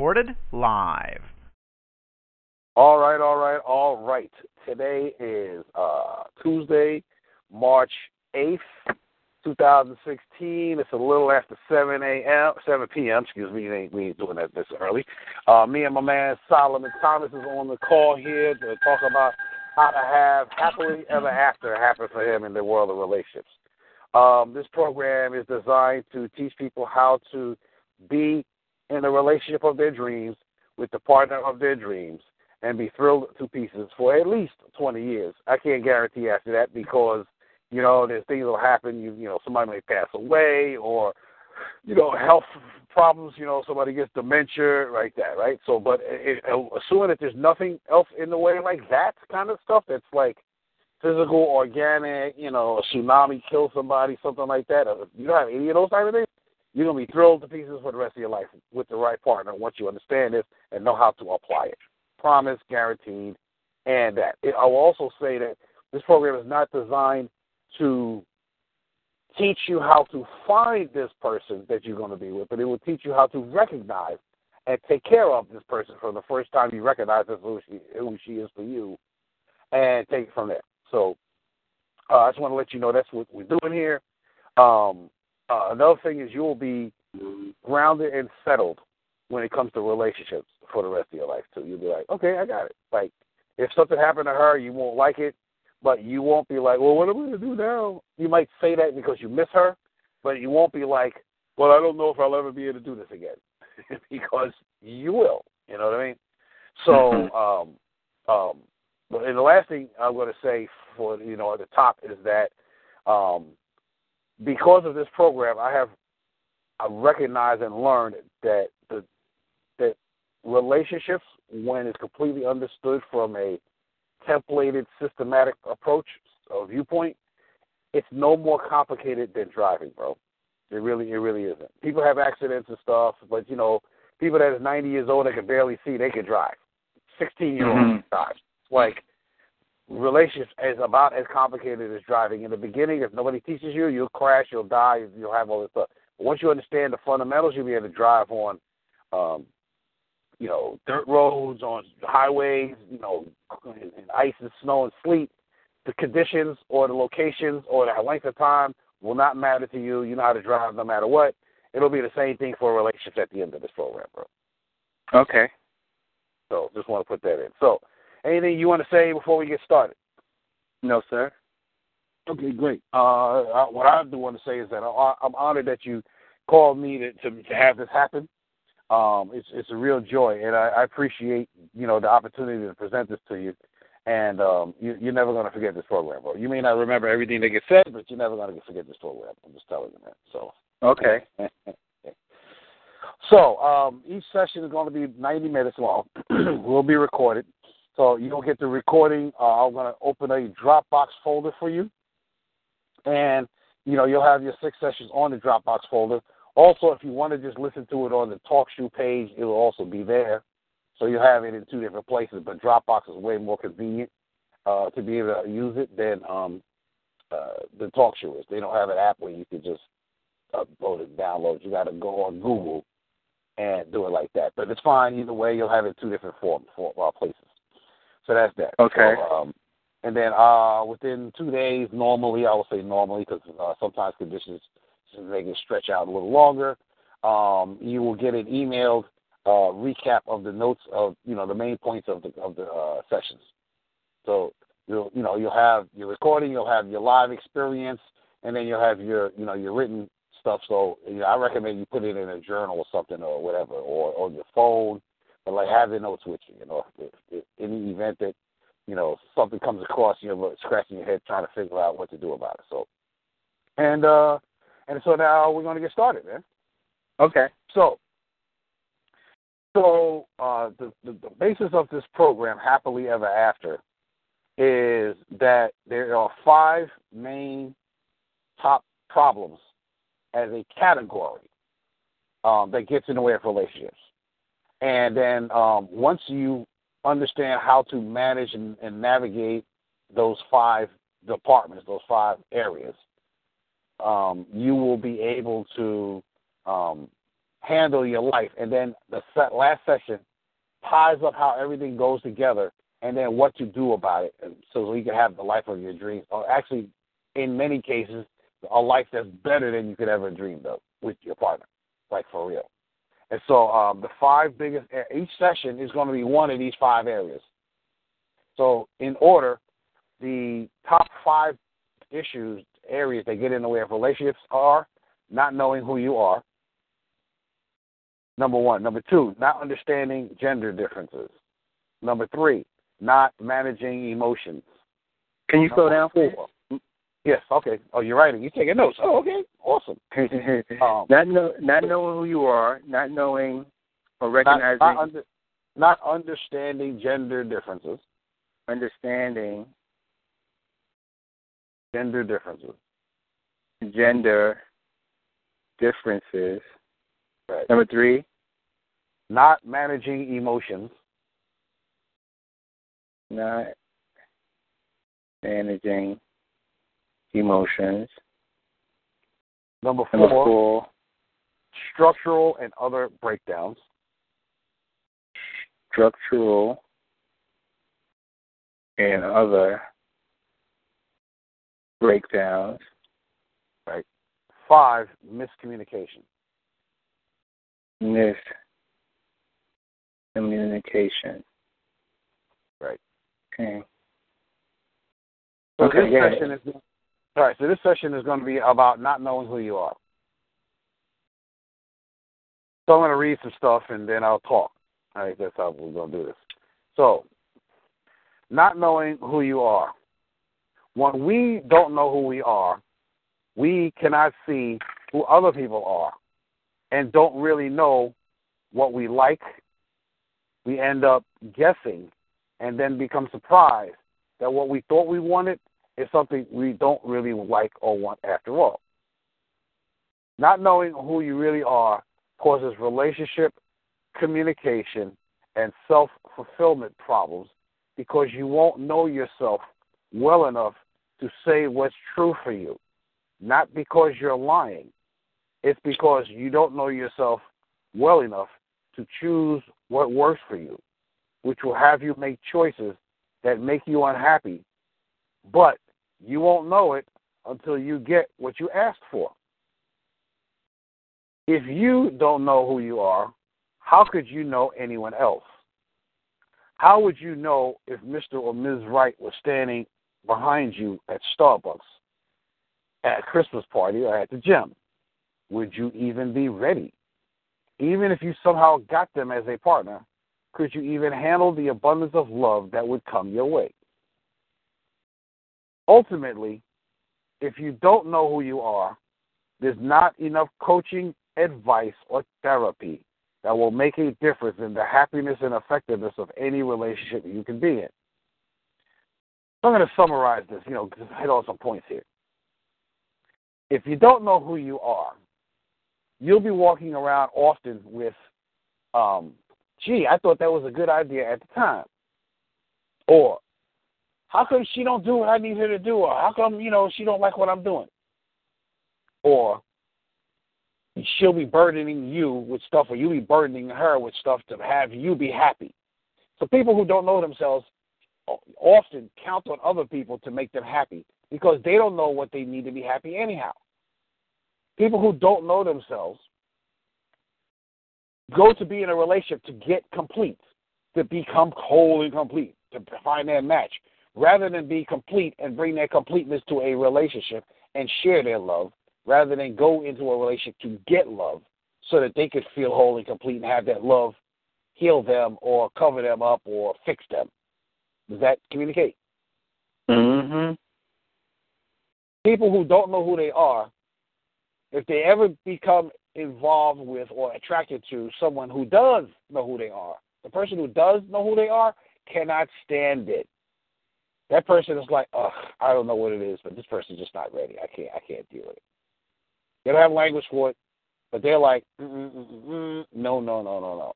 Recorded live. All right, all right, all right. Today is uh, Tuesday, March 8th, 2016. It's a little after 7 a.m., 7 p.m., excuse me. We ain't, we ain't doing that this early. Uh, me and my man Solomon Thomas is on the call here to talk about how to have happily ever after happen for him in the world of relationships. Um, this program is designed to teach people how to be in the relationship of their dreams with the partner of their dreams and be thrilled to pieces for at least 20 years. I can't guarantee after that because, you know, there's things that'll happen. You, you know, somebody may pass away or, you know, health problems. You know, somebody gets dementia, like that, right? So, but it, assuming that there's nothing else in the way like that kind of stuff, that's like physical, organic. You know, a tsunami kills somebody, something like that. You don't have any of those type of things, you're gonna be thrilled to pieces for the rest of your life with the right partner once you understand this and know how to apply it promise, guaranteed, and that. I will also say that this program is not designed to teach you how to find this person that you're going to be with, but it will teach you how to recognize and take care of this person from the first time you recognize who she, who she is for you, and take it from there. So uh, I just want to let you know that's what we're doing here. Um, uh, another thing is you will be grounded and settled when it comes to relationships for the rest of your life too. You'll be like, okay, I got it. Like if something happened to her, you won't like it, but you won't be like, well, what am I going to do now? You might say that because you miss her, but you won't be like, well, I don't know if I'll ever be able to do this again, because you will. You know what I mean? So, mm-hmm. um, um, and the last thing I'm going to say for you know at the top is that um, because of this program, I have I recognized and learned that the that relationships, when it's completely understood from a templated, systematic approach or viewpoint, it's no more complicated than driving, bro. It really, it really isn't. People have accidents and stuff, but you know, people that is 90 years old that can barely see, they can drive. 16 year olds mm-hmm. drive. Like relationships is about as complicated as driving. In the beginning, if nobody teaches you, you'll crash, you'll die, you'll have all this stuff. But once you understand the fundamentals, you'll be able to drive on um, you know, dirt roads, on highways, you know, in ice and snow and sleet, the conditions or the locations or the length of time will not matter to you. You know how to drive no matter what. It'll be the same thing for relationships at the end of this program, bro. Okay. So just want to put that in. So, anything you want to say before we get started? No, sir. Okay, great. Uh, what I do want to say is that I'm honored that you called me to, to, to have this happen um, it's it's a real joy, and I, I appreciate you know the opportunity to present this to you. And um, you, you're never going to forget this program, bro. You may not remember everything that gets said, but you're never going to forget this program. I'm just telling you that. So okay. so um, each session is going to be 90 minutes long. will be recorded, so you'll get the recording. Uh, I'm going to open a Dropbox folder for you, and you know you'll have your six sessions on the Dropbox folder also, if you want to just listen to it on the TalkShoe page, it will also be there. So you'll have it in two different places, but Dropbox is way more convenient uh, to be able to use it than um, uh, the TalkShoe is. They don't have an app where you can just upload it, download. You got to go on Google and do it like that. But it's fine either way. You'll have it two different forms, for, uh, places. So that's that. Okay. So, um, and then uh, within two days, normally, I would say normally because uh, sometimes conditions they can stretch out a little longer. Um, you will get an emailed uh, recap of the notes of you know the main points of the of the uh, sessions. So you'll you know you'll have your recording, you'll have your live experience, and then you'll have your you know your written stuff. So you know, I recommend you put it in a journal or something or whatever, or on your phone, but like having notes with you. You know, if, if, any event that you know something comes across, you're scratching your head trying to figure out what to do about it. So And uh, and so now we're going to get started, man. Okay. So, so uh, the, the the basis of this program, happily ever after, is that there are five main top problems as a category um, that gets in the way of relationships. And then um, once you understand how to manage and, and navigate those five departments, those five areas, um, you will be able to um, handle your life. And then the set, last session ties up how everything goes together and then what to do about it so you can have the life of your dreams. Or actually, in many cases, a life that's better than you could ever dream of with your partner, like for real. And so um, the five biggest, each session is going to be one of these five areas. So in order, the top five issues, areas that get in the way of relationships are not knowing who you are. Number one. Number two, not understanding gender differences. Number three, not managing emotions. Can you slow down, please? Yes. Okay. Oh, you're writing. You're taking notes. Oh, okay. Awesome. um, not know, not knowing who you are, not knowing or recognizing, not, not, under, not understanding gender differences. Understanding gender differences. Gender differences. Right. Number three. Not managing emotions. Not managing emotions. Number four, Number four structural and other breakdowns. Structural and other breakdowns. Right. Five, miscommunication. Miscommunication. Right. Okay. So okay, this yeah. session is all right. So this session is going to be about not knowing who you are. So I'm going to read some stuff and then I'll talk. All right, that's how we're going to do this. So, not knowing who you are. When we don't know who we are, we cannot see who other people are and don't really know what we like. We end up guessing and then become surprised that what we thought we wanted is something we don't really like or want after all. Not knowing who you really are causes relationship, communication, and self fulfillment problems because you won't know yourself well enough to say what's true for you. Not because you're lying, it's because you don't know yourself well enough to choose what works for you, which will have you make choices that make you unhappy. But you won't know it until you get what you asked for. If you don't know who you are, how could you know anyone else? How would you know if Mr. or Ms. Right was standing behind you at Starbucks, at a Christmas party, or at the gym? Would you even be ready? Even if you somehow got them as a partner, could you even handle the abundance of love that would come your way? Ultimately, if you don't know who you are, there's not enough coaching, advice, or therapy that will make a difference in the happiness and effectiveness of any relationship you can be in. So I'm going to summarize this, you know, hit on some points here. If you don't know who you are, you'll be walking around often with, um, gee, I thought that was a good idea at the time. Or, how come she don't do what I need her to do? Or how come, you know, she don't like what I'm doing? Or, she'll be burdening you with stuff, or you'll be burdening her with stuff to have you be happy. So people who don't know themselves often count on other people to make them happy because they don't know what they need to be happy anyhow. People who don't know themselves go to be in a relationship to get complete, to become whole and complete, to find their match, rather than be complete and bring their completeness to a relationship and share their love, rather than go into a relationship to get love so that they could feel whole and complete and have that love heal them or cover them up or fix them. Does that communicate? Mm-hmm. people who don't know who they are, if they ever become involved with or attracted to someone who does know who they are, the person who does know who they are cannot stand it. That person is like, ugh, I don't know what it is, but this person's just not ready. I can't, I can't deal with it. They don't have language for it, but they're like, mm, mm, mm, no, no, no, no, no.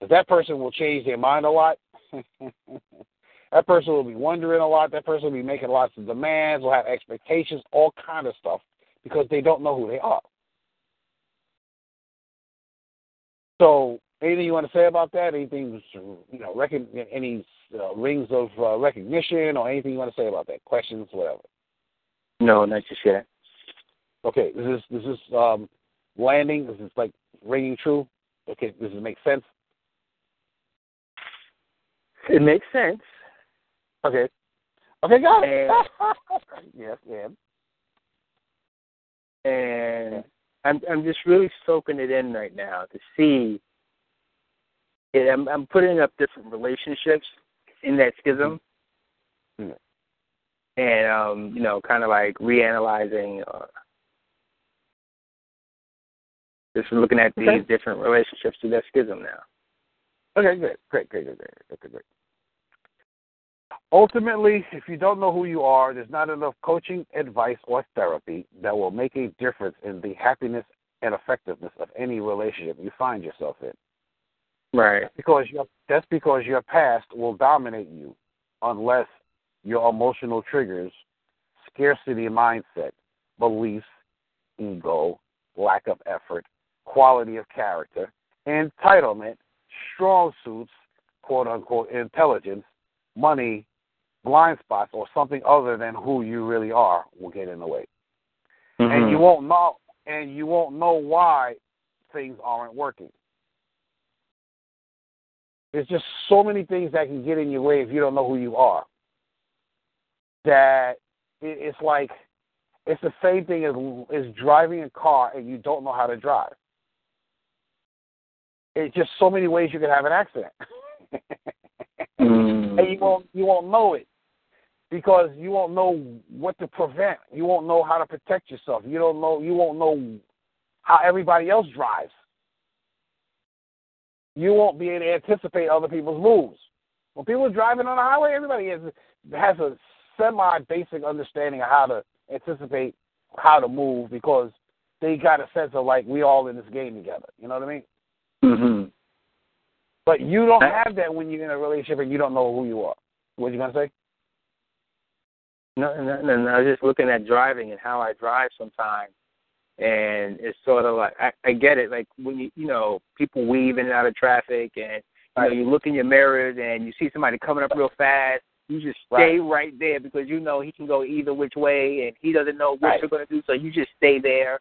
But that person will change their mind a lot. that person will be wondering a lot. That person will be making lots of demands, will have expectations, all kind of stuff, because they don't know who they are. So, anything you want to say about that? Anything, you know, reckon any uh, rings of uh, recognition or anything you want to say about that? Questions, whatever. No, not just yet. Okay, this is this is um, landing. This is like ringing true. Okay, does it make sense? It makes sense. Okay. Okay, got it. yes, yeah. And I'm I'm just really soaking it in right now to see. It, I'm I'm putting up different relationships in that schism, mm-hmm. and um, you know, kind of like reanalyzing, uh, just looking at these different relationships to that schism now. Okay, great, great, great, great, great, okay, great. Ultimately, if you don't know who you are, there's not enough coaching, advice, or therapy that will make a difference in the happiness and effectiveness of any relationship you find yourself in. Right. That's because your that's because your past will dominate you unless your emotional triggers, scarcity mindset, beliefs, ego, lack of effort, quality of character, entitlement, strong suits, quote unquote intelligence, money, blind spots, or something other than who you really are will get in the way. Mm-hmm. And you won't know and you won't know why things aren't working. There's just so many things that can get in your way if you don't know who you are. That it's like it's the same thing as as driving a car and you don't know how to drive. It's just so many ways you can have an accident. mm. And you won't you won't know it because you won't know what to prevent. You won't know how to protect yourself. You don't know you won't know how everybody else drives. You won't be able to anticipate other people's moves. When people are driving on the highway, everybody has has a semi basic understanding of how to anticipate how to move because they got a sense of like we all in this game together. You know what I mean? Mm-hmm. But you don't have that when you're in a relationship and you don't know who you are. What you gonna say? No, no, no, no. I was just looking at driving and how I drive sometimes, and it's sort of like I, I get it. Like when you, you know, people weave in and out of traffic, and you know, you look in your mirrors and you see somebody coming up real fast. You just stay right, right there because you know he can go either which way, and he doesn't know what right. you're going to do. So you just stay there.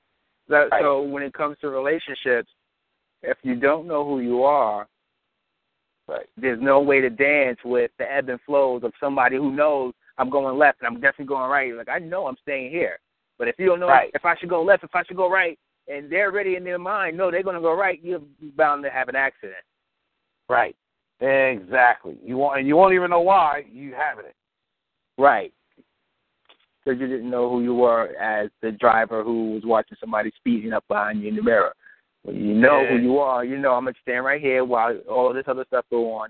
So, right. so when it comes to relationships, if you don't know who you are, right. there's no way to dance with the ebb and flows of somebody who knows I'm going left and I'm definitely going right. Like I know I'm staying here. But if you don't know right. if I should go left, if I should go right, and they're ready in their mind, no, they're going to go right, you're bound to have an accident. Right. Exactly. You won't, and you won't even know why you having it. Right. Because you didn't know who you were as the driver who was watching somebody speeding up behind you in the mirror. When you know yeah. who you are, you know I'm gonna stand right here while all this other stuff go on.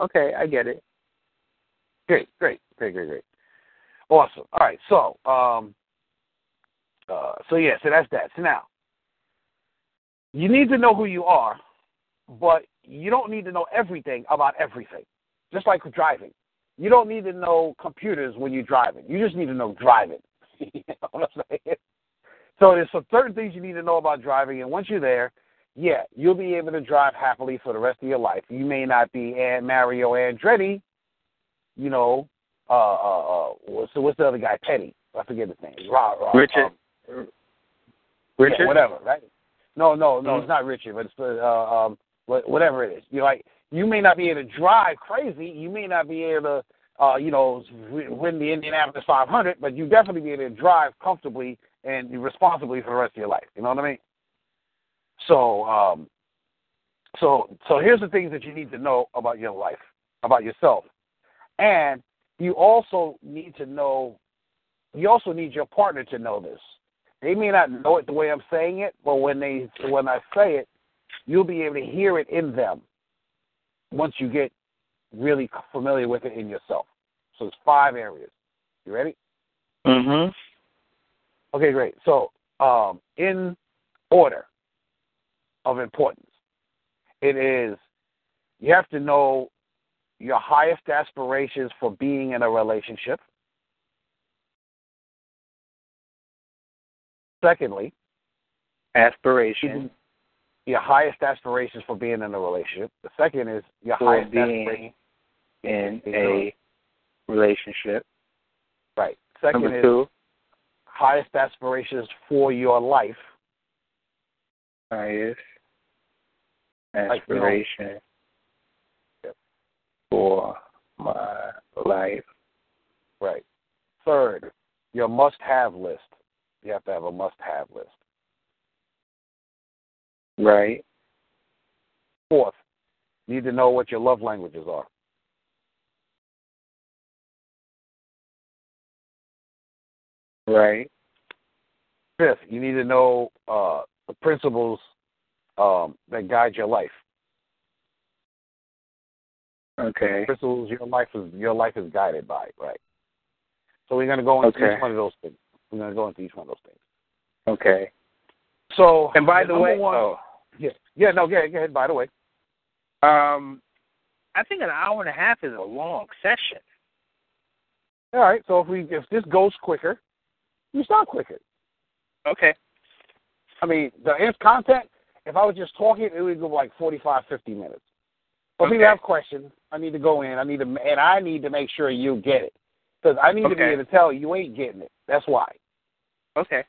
Okay, I get it. Great, great, great, great, great. Awesome. All right, so um, uh, so yeah, so that's that. So now, you need to know who you are, but you don't need to know everything about everything. Just like driving, you don't need to know computers when you're driving. You just need to know driving. you know what I'm saying? So there's some certain things you need to know about driving, and once you're there, yeah, you'll be able to drive happily for the rest of your life. You may not be Mario Andretti, you know. Uh, uh, uh, so what's the other guy? Petty. I forget his name. Rob, Rob, Richard. Um, Richard. Yeah, whatever, right? No, no, no. Mm-hmm. It's not Richard, but it's uh, um, whatever it is. You know, like you may not be able to drive crazy. You may not be able to. Uh, you know, win the Indianapolis 500, but you definitely be able to drive comfortably and responsibly for the rest of your life. You know what I mean? So, um, so, so here's the things that you need to know about your life, about yourself, and you also need to know you also need your partner to know this. They may not know it the way I'm saying it, but when they when I say it, you'll be able to hear it in them once you get really familiar with it in yourself. So it's five areas. You ready? Mm-hmm. Okay, great. So, um, in order of importance, it is you have to know your highest aspirations for being in a relationship. Secondly, Aspiration your highest aspirations for being in a relationship. The second is your For highest being aspirations. in a relationship. Right. Second Number is two, highest aspirations for your life. highest Like, you know- aspiration for my life. Right. Third, your must-have list. You have to have a must-have list. Right. Fourth, you need to know what your love languages are. Right. Fifth, you need to know uh, the principles um, that guide your life. Okay. Principles your life is your life is guided by. Right. So we're going to go into Okay. each one of those things. We're going to go into each one of those things. Okay. So, And by the way, one, oh, yeah, yeah, no, go ahead, go ahead. By the way, um, I think an hour and a half is a long session. all right. So if we if this goes quicker, you start quicker. Okay. I mean, the its content. If I was just talking, it would go like 45, 50 minutes. But if Okay. you have questions, I need to go in. I need to, and I need to make sure you get it because I need to be able to tell you ain't getting it. That's why. Okay.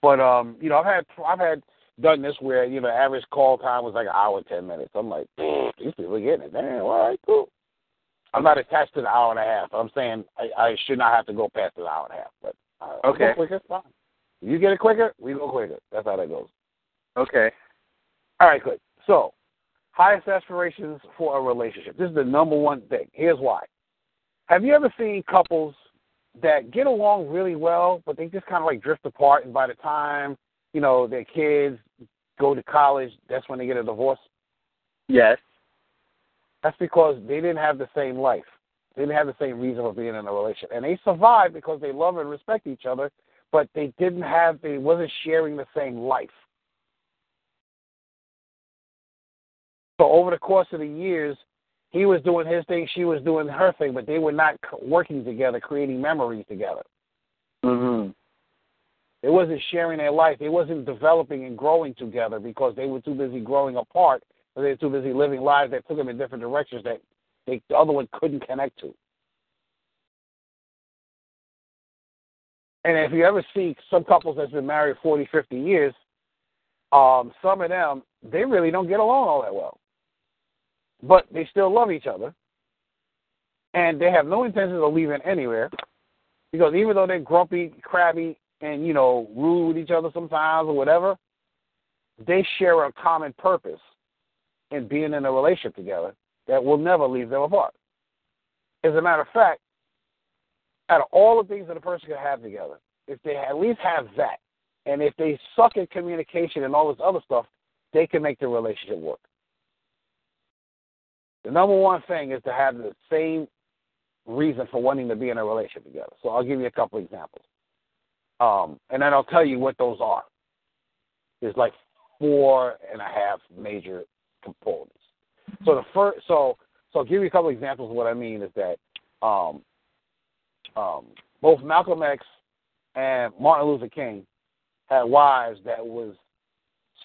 But um, you know, I've had I've had done this where you know average call time was like an hour and ten minutes. I'm like, "Mm, these people are getting it. Damn, all right, cool. I'm not attached to the hour and a half. I'm saying I, I should not have to go past the hour and a half. But uh, Okay. quicker, fine. You get it quicker, we go quicker. That's how that goes. Okay. All right, good. So, highest aspirations for a relationship. This is the number one thing. Here's why. Have you ever seen couples that get along really well, but they just kind of like drift apart, and by the time you know their kids go to college, that's when they get a divorce? Yes. That's because they didn't have the same life. They didn't have the same reason for being in a relationship, and they survived because they love and respect each other, but they didn't have, they wasn't sharing the same life. So over the course of the years, he was doing his thing, she was doing her thing, but they were not working together, creating memories together. Mm-hmm. They wasn't sharing their life. They wasn't developing and growing together because they were too busy growing apart. Or they were too busy living lives that took them in different directions that they, the other one couldn't connect to. And if you ever see some couples that's been married 40, 50 years, um, some of them, they really don't get along all that well. But they still love each other. And they have no intention of leaving anywhere. Because even though they're grumpy, crabby, and, you know, rude with each other sometimes or whatever, they share a common purpose in being in a relationship together that will never leave them apart. As a matter of fact, out of all the things that a person can have together, if they at least have that, and if they suck at communication and all this other stuff, they can make the relationship work. The number one thing is to have the same reason for wanting to be in a relationship together. So I'll give you a couple examples. Um, and then I'll tell you what those are. There's like four and a half major components. So the first, so so I'll give you a couple examples of what I mean is that um, um, both Malcolm X and Martin Luther King had wives that was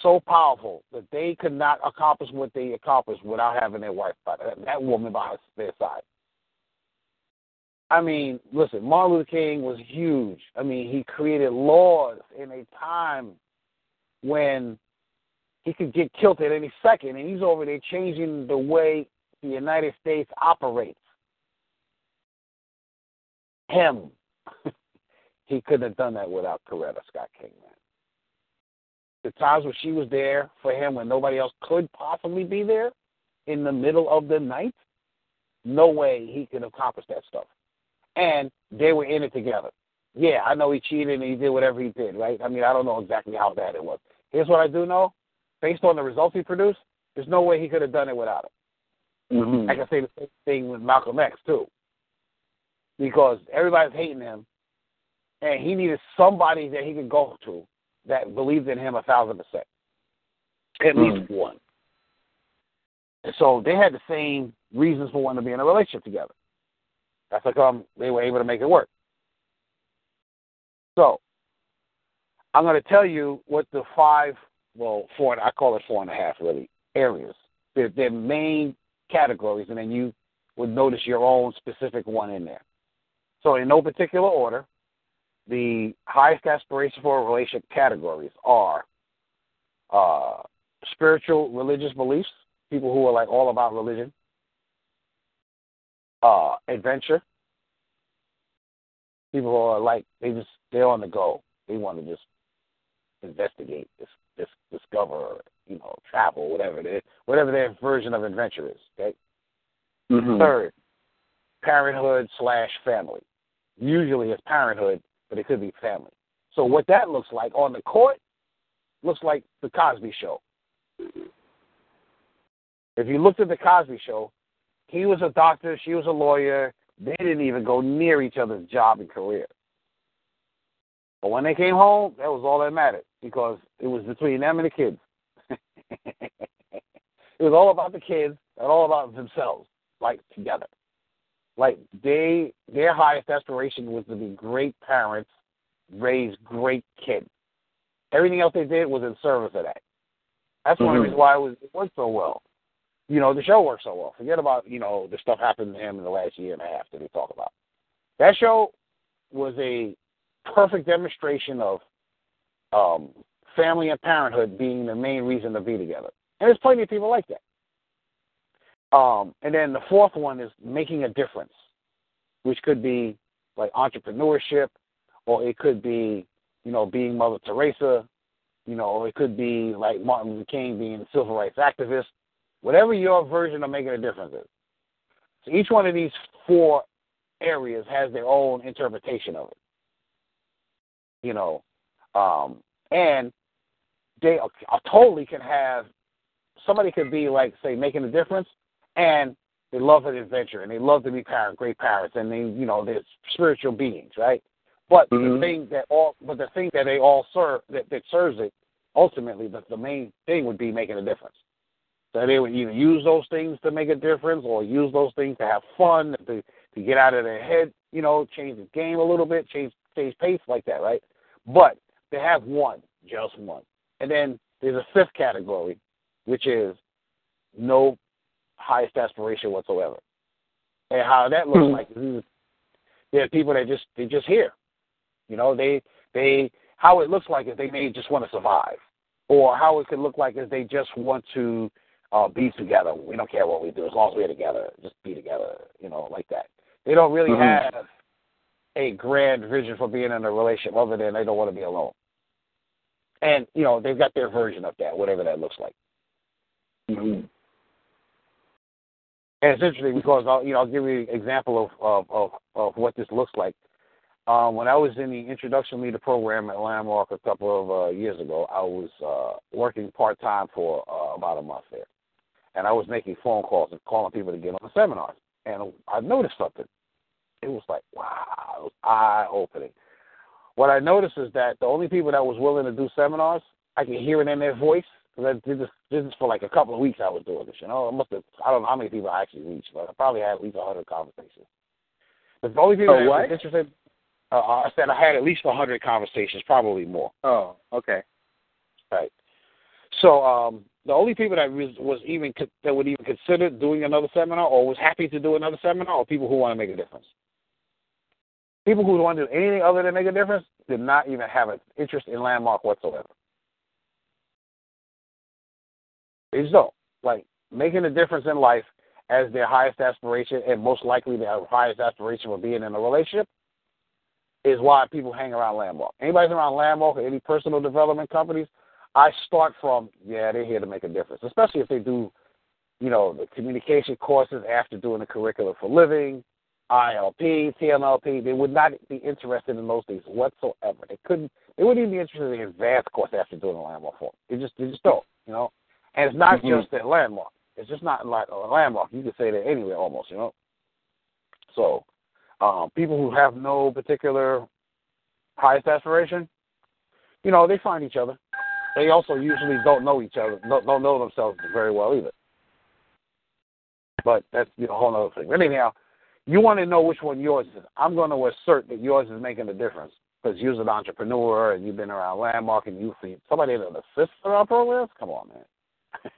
so powerful that they could not accomplish what they accomplished without having their wife by that, woman by their side. I mean, listen, Martin Luther King was huge. I mean, he created laws in a time when he could get killed at any second, and he's over there changing the way the United States operates. Him. he couldn't have done that without Coretta Scott King, man. The times when she was there for him when nobody else could possibly be there in the middle of the night, no way he could accomplish that stuff. And they were in it together. yeah, I know he cheated and he did whatever he did, right? I mean, I don't know exactly how bad it was. Here's what I do know: based on the results he produced, there's no way he could have done it without it. Mm-hmm. I can say the same thing with Malcolm X too, because everybody's hating him, and he needed somebody that he could go to that believed in him a thousand percent, at Mm. least one. And so they had the same reasons for wanting to be in a relationship together. That's how come they were able to make it work. So I'm going to tell you what the five, well, four, I call it four and a half really, areas. They're, they're main categories, and then you would notice your own specific one in there. So in no particular order, the highest aspiration for a relationship categories are uh, spiritual religious beliefs, people who are like all about religion, uh, adventure, people who are like they just they're on the go. They want to just investigate, this, this, discover, you know, travel, whatever it is, whatever their version of adventure is. Okay. Mm-hmm. Third, parenthood slash family. Usually it's parenthood, but it could be family. So what that looks like on the court looks like the Cosby Show. If you looked at the Cosby Show, he was a doctor, she was a lawyer. They didn't even go near each other's job and career. But when they came home, that was all that mattered because it was between them and the kids. it was all about the kids and all about themselves, like together. Like they, their highest aspiration was to be great parents, raise great kids. Everything else they did was in service of that. That's one of the reasons why it, was, it worked so well. You know, the show worked so well. Forget about you know the stuff happened to him in the last year and a half that we talk about. That show was a perfect demonstration of um, family and parenthood being the main reason to be together. And there's plenty of people like that. Um, and then the fourth one is making a difference, which could be like entrepreneurship, or it could be, you know, being Mother Teresa, you know, or it could be like Martin Luther King being a civil rights activist. Whatever your version of making a difference is. So each one of these four areas has their own interpretation of it. You know, um, and they are, are totally can have somebody could be like say making a difference, and they love an adventure and they love to be parent, great parents, and they you know they're spiritual beings, right? But Mhm. the thing that all, but the thing that they all serve that, that serves it ultimately, the, the main thing would be making a difference. So they would either use those things to make a difference, or use those things to have fun, to to get out of their head, you know, change the game a little bit, change change pace like that, right? But they have one, just one. And then there's a fifth category, which is no highest aspiration whatsoever. And how that looks Hmm. like is there are people that just they just here. You know, they they how it looks like is they may just want to survive. Or how it could look like is they just want to uh, be together. We don't care what we do as long as we're together. Just be together, you know, like that. They don't really Mhm. have a grand vision for being in a relationship other than they don't want to be alone. And, you know, they've got their version of that, whatever that looks like. Mm-hmm. And it's interesting because I'll you know I'll give you an example of of of, of what this looks like. Um, when I was in the introduction leader program at Landmark a couple of uh, years ago, I was uh, working part time for uh, about a month there, and I was making phone calls and calling people to get on the seminars. And I noticed something. It was like wow, it was eye opening. What I noticed is that the only people that was willing to do seminars, I could hear it in their voice. Because this, this is for like a couple of weeks. I was doing this. You know, I must have. I don't know how many people I actually reached, but I probably had at least a hundred conversations. But the only people Oh, that was interested, uh, I said I had at least a hundred conversations, probably more. Oh, okay. Right. So um, the only people that was, was even that would even consider doing another seminar or was happy to do another seminar are people who want to make a difference. People who want to do anything other than make a difference did not even have an interest in landmark whatsoever. They just don't. Like making a difference in life as their highest aspiration and most likely their highest aspiration for being in a relationship is why people hang around Landmark. Anybody's around Landmark or any personal development companies, I start from, yeah, they're here to make a difference, especially if they do, you know, the communication courses after doing the curriculum for living. ILP, TMLP. They would not be interested in those things whatsoever. They couldn't. They wouldn't even be interested in the advanced course after doing a Landmark Forum. They just, they just don't. You know, and it's not Mhm. just at landmark. It's just not like a landmark. You can say that anywhere almost. You know. So, um, people who have no particular highest aspiration, you know, they find each other. They also usually don't know each other, don't, don't know themselves very well either. But that's you know, a whole other thing. But anyhow, you want to know which one yours is. I'm going to assert that yours is making a difference because you're an entrepreneur and you've been around Landmark and you've seen somebody that assists in our programs. Come on, man.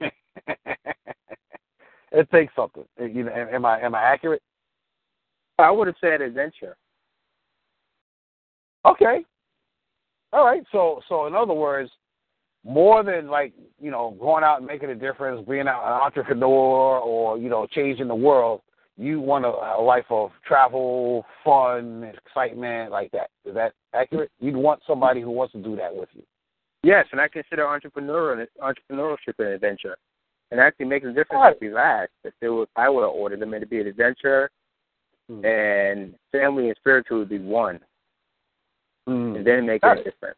it takes something. You know, am I am I accurate? I would have said adventure. Okay. All right. So so in other words, more than like you know going out and making a difference, being an entrepreneur, or you know changing the world. You want a, a life of travel, fun, excitement, like that. Is that accurate? You'd want somebody who wants to do that with you. Yes, and I consider entrepreneurial entrepreneurship an adventure, and actually makes a difference Right. if you ask. If there was, I would have ordered them to be an adventure, Hmm. and family and spiritual would be one, Mm. and then Got it it. different.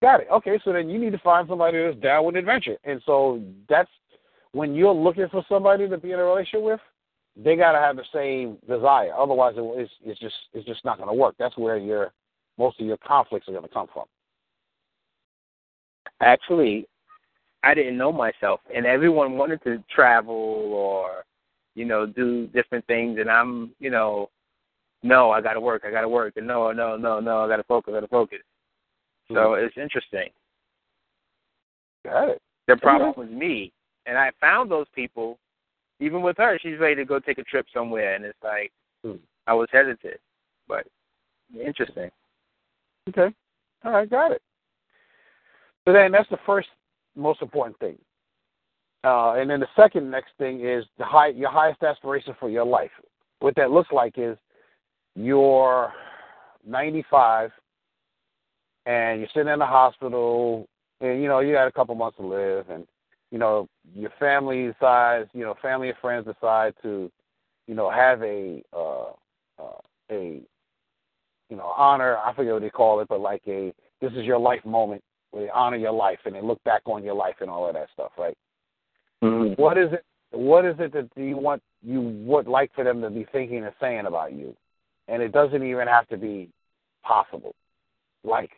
Got it. Okay, so then you need to find somebody that's down with adventure. And so that's when you're looking for somebody to be in a relationship with, they got to have the same desire. Otherwise, it, it's, it's just it's just not going to work. That's where your most of your conflicts are going to come from. Actually, I didn't know myself, and everyone wanted to travel or, you know, do different things, and I'm, you know, no, I got to work, I got to work, and no, no, no, no, I got to focus, I got to focus. So it's interesting. Got it. The problem was me, and I found those people. Even with her, she's ready to go take a trip somewhere, and it's like Hmm. I was hesitant, but interesting. Okay. All right, got it. So then that's the first most important thing. Uh, and then the second next thing is the high your highest aspiration for your life. What that looks like is you're 95 and you're sitting in the hospital and you know you got a couple months to live and you know your family decides you know family and friends decide to you know have a uh, uh, a you know honor I forget what they call it but like a this is your life moment they honor your life and they look back on your life and all of that stuff right? Mm-hmm. what is it what is it that you want you would like for them to be thinking and saying about you? And it doesn't even have to be possible. Like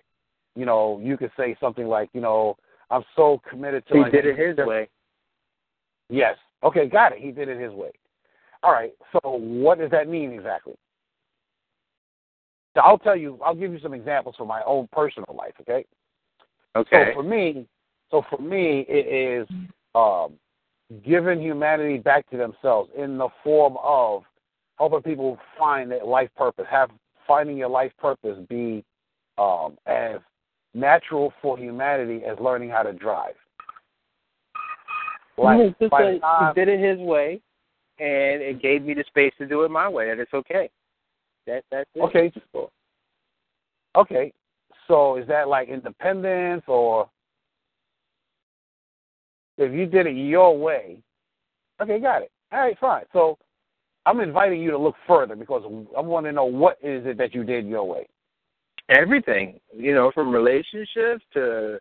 you know you could say something like you know i'm so committed to He like, did it his way. yes. Okay got it. He did it his way. All right. So what does that mean exactly? So i'll tell you i'll give you some examples from my own personal life okay Okay. so for me, so for me, it is um, giving humanity back to themselves in the form of helping people find their life purpose. Have finding your life purpose be um, as natural for humanity as learning how to drive. Like just by the time, he did it his way, and it gave me the space to do it my way, and it's okay. That that's it. okay, okay. So is that like independence or if you did it your way? Okay, got it. All right, fine. So I'm inviting you to look further because I want to know what is it that you did your way. Everything, you know, from relationships to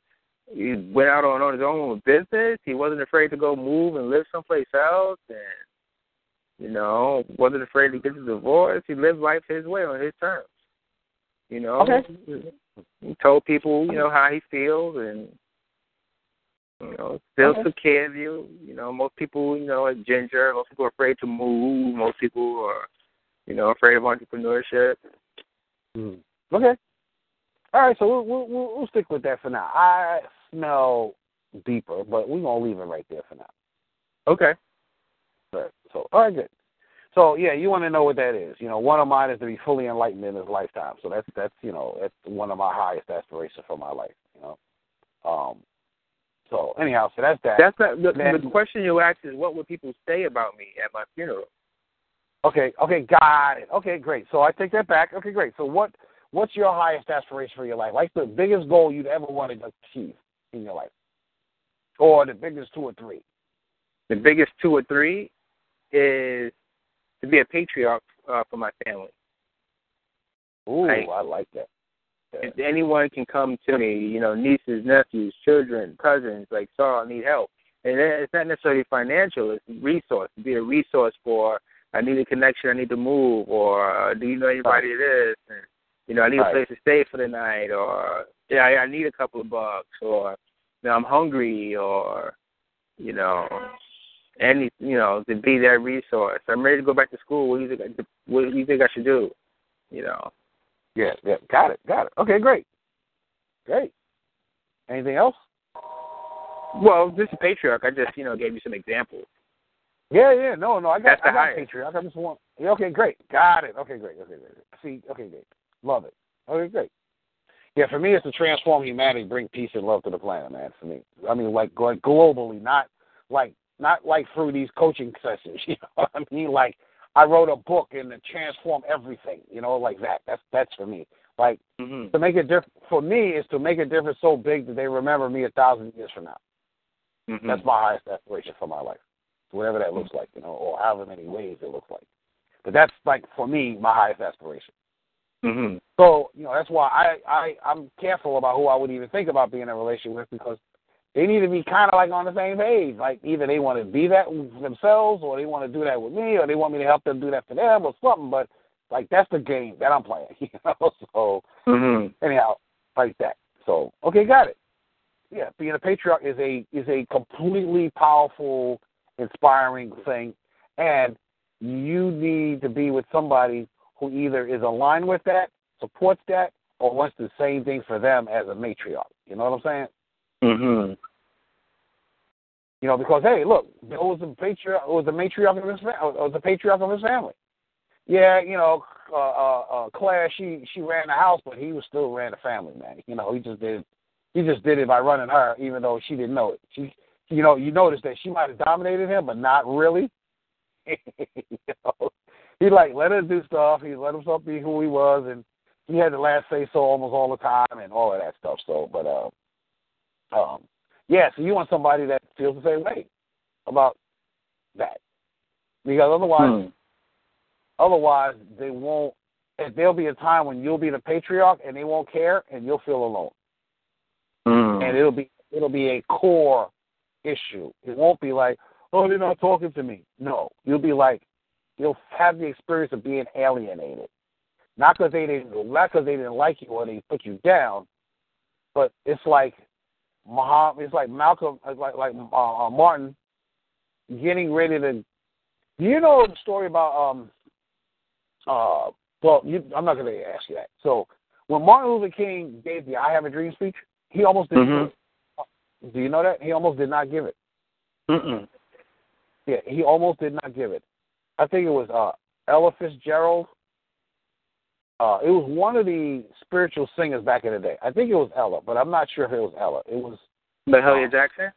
he went out on, on his own with business. He wasn't afraid to go move and live someplace else, and you know, wasn't afraid to get a divorce. He lived life his way on his terms. You know, Okay. He told people, you know, how he feels, and you know, still Okay. took care of you. You know, most people, you know, are ginger. Most people are afraid to move. Most people are, you know, afraid of entrepreneurship. Hmm. Okay. All right, so we'll, we'll we'll stick with that for now. I smell deeper, but we're gonna leave it right there for now. Okay. Right. So, all right, good. So, yeah, you want to know what that is. You know, one of mine is to be fully enlightened in this lifetime. So that's that's you know that's one of my highest aspirations for my life. You know. Um. So anyhow, so that's that. That's not the, Then- the question you asked is what would people say about me at my funeral? Okay. Okay. Got it. Okay. Great. So I take that back. Okay. Great. So what what's your highest aspiration for your life? Like the biggest goal you'd ever wanted to achieve in your life, or the biggest two or three? The biggest two or three is to be a patriarch uh, for my family. Ooh, Right. I like that. Yeah. If anyone can come to me, you know, nieces, nephews, children, cousins, like, sorry, I need help. And it's not necessarily financial; it's resource. to Be a resource for I need a connection, I need to move, or uh, do you know anybody that is? And, you know, I need Right. a place to stay for the night, or yeah, I, I need a couple of bucks, or you know, I'm hungry, or you know, any you know, to be that resource. I'm ready to go back to school. What do you think? I, what do you think I should do? You know. Yeah, yeah, got it, got it. Okay, great, great. Anything else? Well, this is patriarch. I just you know gave you some examples. Yeah, yeah, no, no, I got, That's I got highest. patriarch. I just want. Yeah, okay, great, got it. Okay, great, okay, great. See, okay, great, love it. Okay, great. Yeah, for me, it's to transform humanity, bring peace and love to the planet, man. For me, I mean, like, like globally, not like, not like through these coaching sessions. You know what I mean? Like, I wrote a book and to transform everything. You know, like that. That's that's for me. Like Mm-hmm. to make it different for me is to make a difference so big that they remember me a thousand years from now. Mm-hmm. That's my highest aspiration for my life, whatever that looks like, you know, or however many ways it looks like. But that's like for me my highest aspiration. Mm-hmm. So you know that's why I I I'm careful about who I would even think about being in a relationship with because they need to be kind of like on the same page. Like either they want to be that themselves, or they want to do that with me, or they want me to help them do that for them, or something. But like that's the game that I'm playing, you know. So Mm-hmm. anyhow, like that. So okay, got it. Yeah, being a patriarch is a is a completely powerful, inspiring thing, and you need to be with somebody who either is aligned with that, supports that, or wants the same thing for them as a matriarch. You know what I'm saying? Mm-hmm. You know, because hey, look, Bill was the patriarch, was the matriarch of his family, was the patriarch of his family. Yeah, you know, uh, uh, uh, Claire, she she ran the house, but he was still ran the family, man. You know, he just did, he just did it by running her, even though she didn't know it. She, you know, you notice that she might have dominated him, but not really. you know, he like let her do stuff. He let himself be who he was, and he had the last say so almost all the time, and all of that stuff. So, but uh, um, yeah. So you want somebody that feels the same way about that, because otherwise, Hmm. otherwise they won't. There'll be a time when you'll be the patriarch, and they won't care, and you'll feel alone, Mm-hmm. and it'll be it'll be a core issue. It won't be like, oh, they're not talking to me. No, you'll be like, you'll have the experience of being alienated, not because they didn't, not because they didn't like you or they put you down, but it's like Muhammad, it's like Malcolm, like like uh, uh, Martin getting ready to. Do you know the story about um uh well you I'm not gonna ask you that. So when Martin Luther King gave the I Have a Dream speech, he almost didn't Mhm. do you know that? He almost did not give it. Mm-mm. Yeah, he almost did not give it. I think it was uh Ella Fitzgerald. Uh it was one of the spiritual singers back in the day. I think it was Ella, but I'm not sure if it was Ella. It was Mahalia Jackson?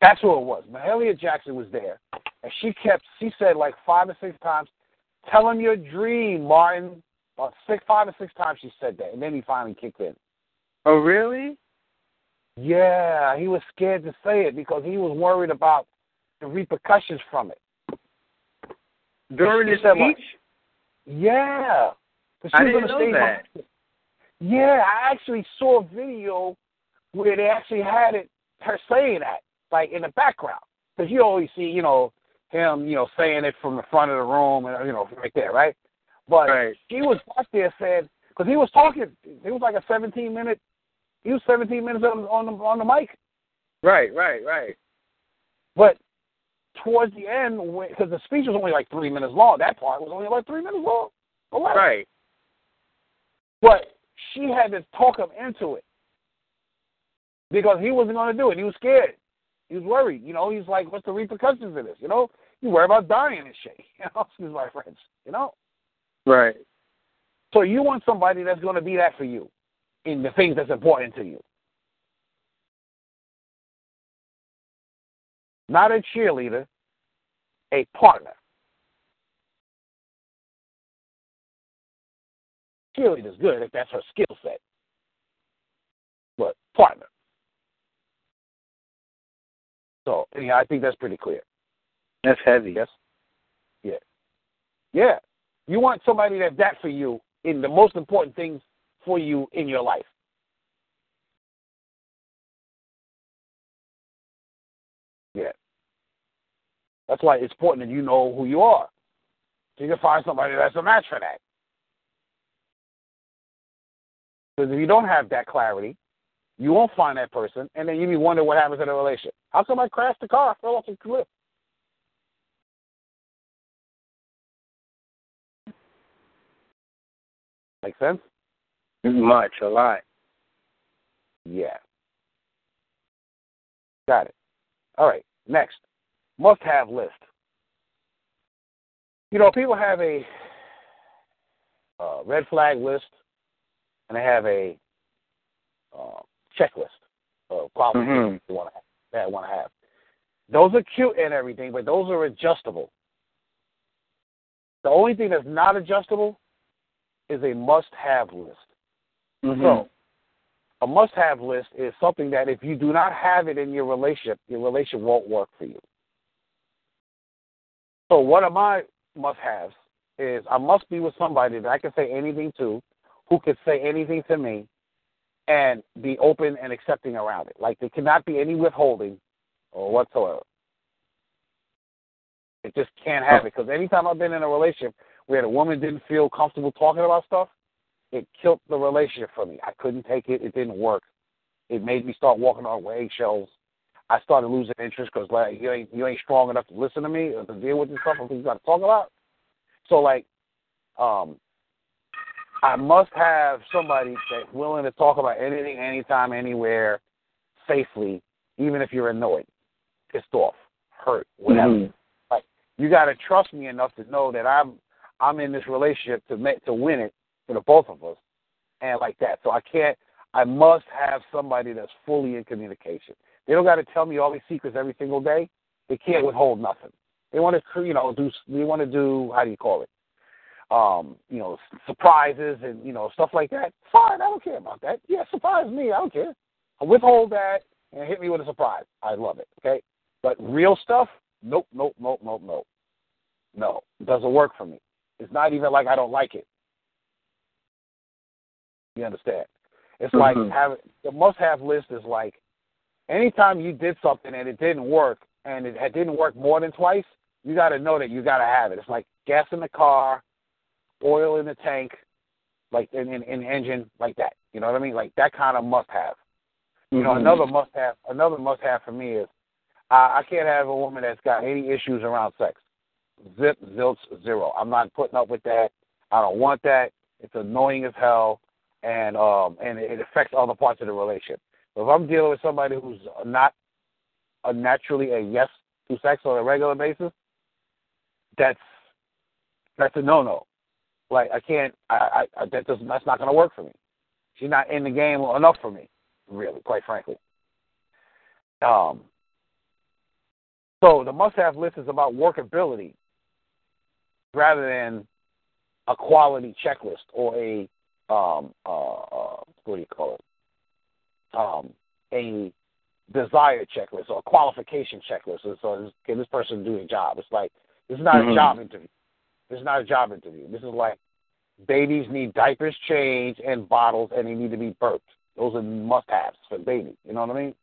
That's who it was. Mahalia Jackson was there, and she kept. She said like five or six times, "Tell him your dream, Martin." About six, five or six times she said that, and then he finally kicked in. Oh, really? Yeah, he was scared to say it because he was worried about the repercussions from it. During the said, like, speech? Yeah, I didn't know that. Yeah, I actually saw a video where they actually had it her saying that, like in the background, because you always see, you know, him, you know, saying it from the front of the room, and you know, right there, right? But Right. she was back there said because he was talking, it was like a 17 minute, he was 17 minutes on on the on the mic, Right, right, right. but towards the end, because the speech was only like three minutes long, that part was only like three minutes long. Right. But she had to talk him into it because he wasn't going to do it. He was scared. He was worried. You know, he's like, "What's the repercussions of this?" You know, you worry about dying and shit. You know, excuse my friends. You know, Right. so you want somebody that's going to be that for you in the things that's important to you. Not a cheerleader, a partner. Cheerleader's good if that's her skill set. But partner. So anyhow, I think that's pretty clear. That's heavy. Yes. Yeah. Yeah. You want somebody that's that for you in the most important things for you in your life. Yeah. That's why it's important that you know who you are. So you can find somebody that's a match for that. Because if you don't have that clarity, you won't find that person, and then you be wondering what happens in a relationship. How come I crashed the car, I fell off a cliff? Make sense? Much, a lot. Yeah. Got it. All right. Next, must-have list. You know, people have a uh, red flag list, and they have a uh, checklist of qualifications mm-hmm. they want to have. They want to have. Those are cute and everything, but those are adjustable. The only thing that's not adjustable is a must-have list. Mm-hmm. So, a must-have list is something that if you do not have it in your relationship, your relationship won't work for you. So, one of my must-haves is I must be with somebody that I can say anything to, who can say anything to me, and be open and accepting around it. Like there cannot be any withholding or whatsoever. It just can't happen because anytime I've been in a relationship where the woman didn't feel comfortable talking about stuff, it killed the relationship for me. I couldn't take it. It didn't work. It made me start walking on eggshells. I started losing interest because like you ain't you ain't strong enough to listen to me or to deal with this stuff. You got to talk about. So like, um, I must have somebody that's willing to talk about anything, anytime, anywhere, safely, even if you're annoyed, pissed off, hurt, whatever. Mm-hmm. Like you got to trust me enough to know that I'm I'm in this relationship to make to win it for the both of us, and like that. So I can't. I must have somebody that's fully in communication. They don't got to tell me all these secrets every single day. They can't withhold nothing. They want to, you know, do. They want to do. How do you call it? Um, you know, surprises and, you know, stuff like that, fine, I don't care about that. Yeah, surprise me, I don't care. I'll withhold that and hit me with a surprise. I love it, okay? But real stuff, nope, nope, nope, nope, nope. No, it doesn't work for me. It's not even like I don't like it. You understand? It's mm-hmm. like having the must have list is like anytime you did something and it didn't work and it didn't work more than twice, you got to know that you got to have it. It's like gas in the car, oil in the tank, like in, in, in engine, like that. You know what I mean? Like that kind of must have. You know, mm-hmm. another must have. Another must have for me is I, I can't have a woman that's got any issues around sex. Zip, zilch, zero. I'm not putting up with that. I don't want that. It's annoying as hell, and um, and it affects other parts of the relationship. If I'm dealing with somebody who's not a naturally a yes to sex on a regular basis, that's that's a no no. Like I can't. I, I that doesn't. That's not going to work for me. She's not in the game enough for me, really. Quite frankly. Um. So the must-have list is about workability, rather than a quality checklist or a um uh, uh what do you call it? Um a desire checklist or a qualification checklist. So can this person do the job? It's like this is not mm-hmm. a job interview. This is not a job interview. This is like babies need diapers changed and bottles, and they need to be burped. Those are must-haves for babies. You know what I mean?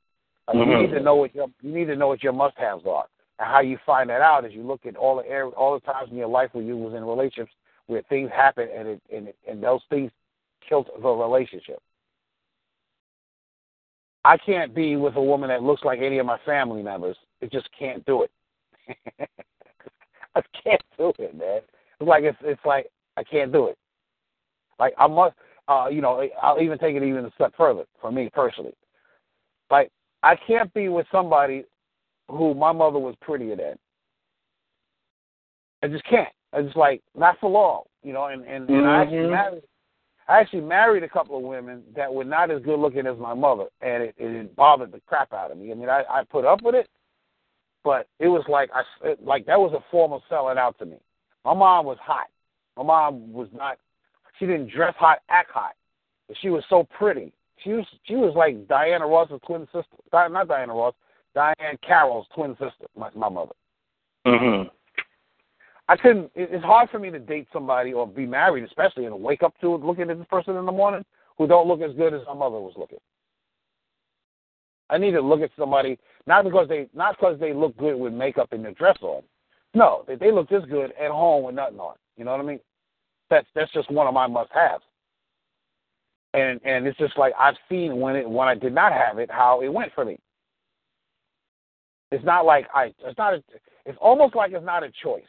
Like mm-hmm. You need to know what your you need to know what your must-haves are, and how you find that out is you look at all the air, all the times in your life where you was in relationships where things happen and it, and it, and those things killed the relationship. I can't be with a woman that looks like any of my family members. It just can't do it. I can't do it, man. It's like it's it's like I can't do it. Like I must, uh, you know, I'll even take it even a step further for me personally. Like I can't be with somebody who my mother was prettier than. I just can't. I just like not for long, you know. And and, and mm-hmm. I actually married, I actually married a couple of women that were not as good looking as my mother, and it, it bothered the crap out of me. I mean, I, I put up with it, but it was like I like that was a form of selling out to me. My mom was hot. My mom was not. She didn't dress hot, act hot, but she was so pretty. She was she was like Diana Ross's twin sister. Not Diana Ross, Diahann Carroll's twin sister. My my mother. Mhm. I couldn't. It's hard for me to date somebody or be married, especially, and wake up to looking at this person in the morning who don't look as good as my mother was looking. I need to look at somebody not because they not because they look good with makeup and their dress on. No, they, they look this good at home with nothing on. You know what I mean? That's that's just one of my must haves. And and it's just like I've seen when it when I did not have it how it went for me. It's not like I it's not a, it's almost like it's not a choice.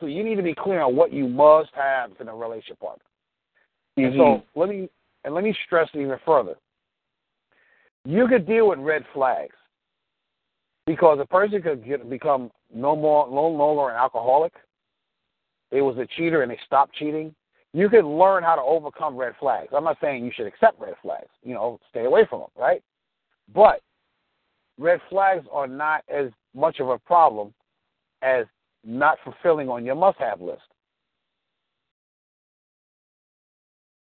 So you need to be clear on what you must have in a relationship partner. Mm-hmm. And so let me and let me stress it even further. You could deal with red flags because a person could get, become no more no longer an alcoholic. They was a cheater and they stopped cheating. You can learn how to overcome red flags. I'm not saying you should accept red flags. You know, stay away from them, right? But red flags are not as much of a problem as not fulfilling on your must-have list.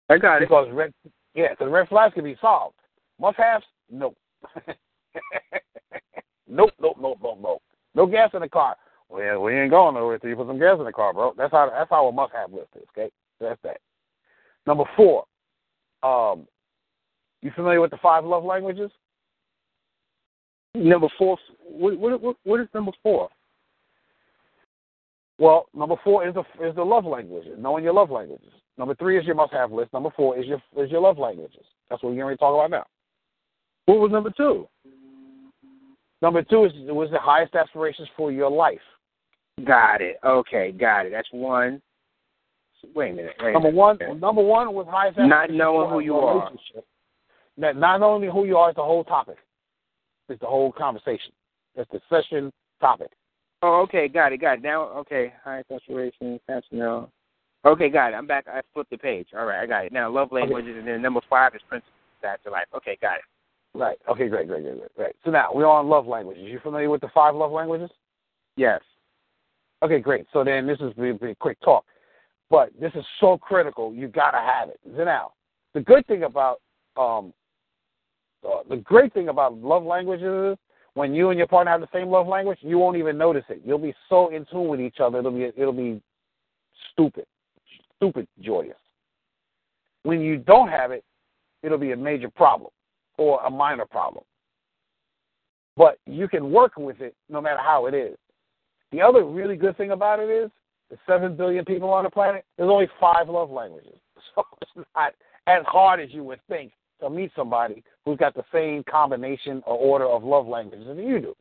I got it. Because red, yeah, because red flags can be solved. Must-haves, nope. nope, nope, nope, nope, nope. No gas in the car. Well, we ain't going nowhere until you put some gas in the car, bro. That's how that's how a must-have list is. Okay, that's that. Number four. Um, you familiar with the five love languages? Number four. What what what, is number four? Well, number four is the is the love languages, knowing your love languages. Number three is your must-have list. Number four is your is your love languages. That's what we're going to talk about now. What was number two? Number two is was the highest aspirations for your life. Got it. Okay, got it. That's one. Wait a minute. Wait a Number minute. one, Okay. number one was highest. Not knowing who you are. Not, not only who you are, it's the whole topic. It's the whole conversation. It's the session topic. Oh, okay, got it, got it. Now, okay, high saturation, no. Okay, got it. I'm back. I flipped the page. All right, I got it. Now, love languages, and then number five is principles after life. Okay, got it. Right. Okay. Great. Great. Great. Great. Great. So now we're on love languages. You familiar with the five love languages? Yes. Okay. Great. So then this is a, a quick talk, but this is so critical. You got to have it. So now, the good thing about um, uh, the great thing about love languages is when you and your partner have the same love language, you won't even notice it. You'll be so in tune with each other. It'll be it'll be stupid, stupid joyous. When you don't have it, it'll be a major problem or a minor problem. But you can work with it no matter how it is. The other really good thing about it is the seven billion people on the planet, there's only five love languages. So it's not as hard as you would think to meet somebody who's got the same combination or order of love languages as you do.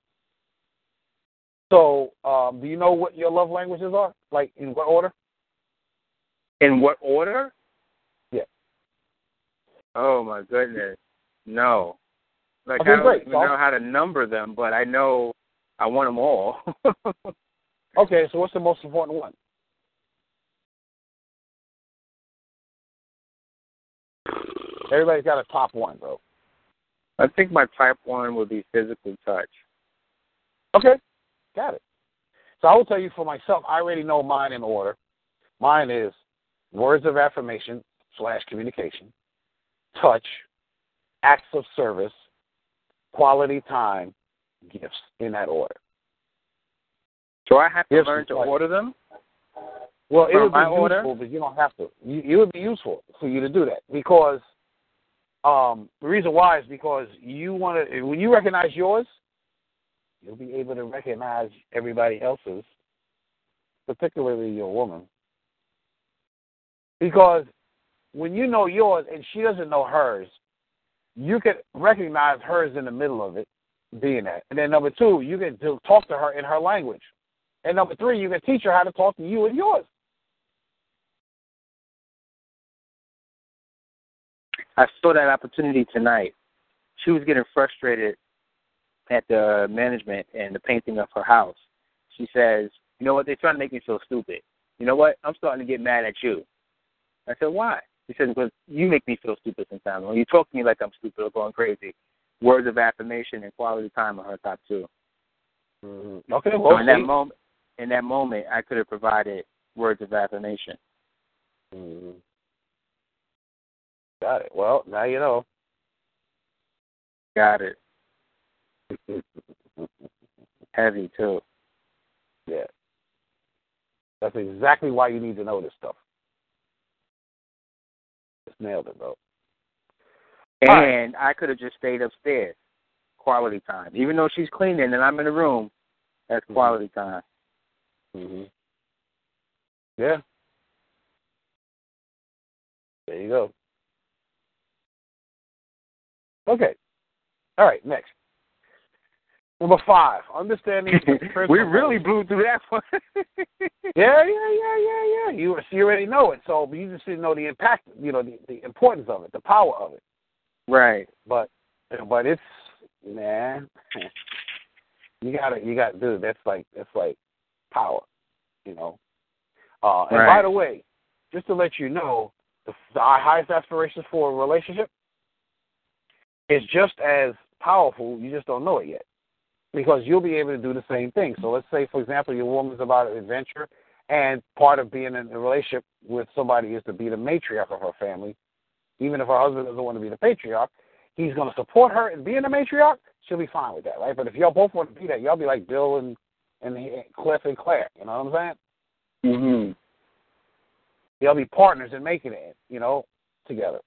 So, um, do you know what your love languages are? Like in what order? In what order? Yeah. Oh my goodness. No. Like Okay, I don't great. even So- know how to number them, but I know I want them all. Okay, so what's the most important one? Everybody's got a top one, bro. I think my type one would be physical touch. Okay, got it. So I will tell you for myself, I already know mine in order. Mine is words of affirmation slash communication, touch, acts of service, quality time, gifts in that order. So I have to Yes, learn to like- order them? Well, it would be useful, order? but you don't have to. You, it would be useful for you to do that because um, the reason why is because you want to. When you recognize yours, you'll be able to recognize everybody else's, particularly your woman. Because when you know yours and she doesn't know hers, you can recognize hers in the middle of it, being that. And then number two, you can talk to her in her language. And number three, you can teach her how to talk to you in yours. I saw that opportunity tonight. She was getting frustrated at the management and the painting of her house. She says, You know what, they're trying to make me feel stupid. You know what? I'm starting to get mad at you. I said, Why? She said, Because you make me feel stupid sometimes. When you talk to me like I'm stupid or going crazy. Words of affirmation and quality time are her top 2 Mm-hmm. Okay, So well, in that moment in that moment I could have provided words of affirmation. Mhm. Got it. Well, now you know. Got it. Heavy too. yeah. That's exactly why you need to know this stuff. Just nailed it, bro. And I could have just stayed upstairs. Quality time. Even though she's cleaning and I'm in the room, that's Mm-hmm. quality time. hmm Yeah. There you go. Okay. All right, next. Number five, understanding we really blew through that one. Yeah, yeah, yeah, yeah, yeah. You, you already know it, so you just didn't know the impact, you know, the, the importance of it, the power of it. right. But, but it's man, you gotta, you gotta, dude. That's like, that's like power, you know. Uh, and by the way, just to let you know, the, the our highest aspirations for a relationship is just as powerful. You just don't know it yet, because you'll be able to do the same thing. So let's say, for example, your woman's about adventure, and part of being in a relationship with somebody is to be the matriarch of her family. Even if her husband doesn't want to be the patriarch, he's going to support her in being the matriarch. She'll be fine with that, right? But if y'all both want to be that, y'all be like Bill and and Cliff and Claire. You know what I'm saying? Mm-hmm. They'll be partners in making it, you know, together.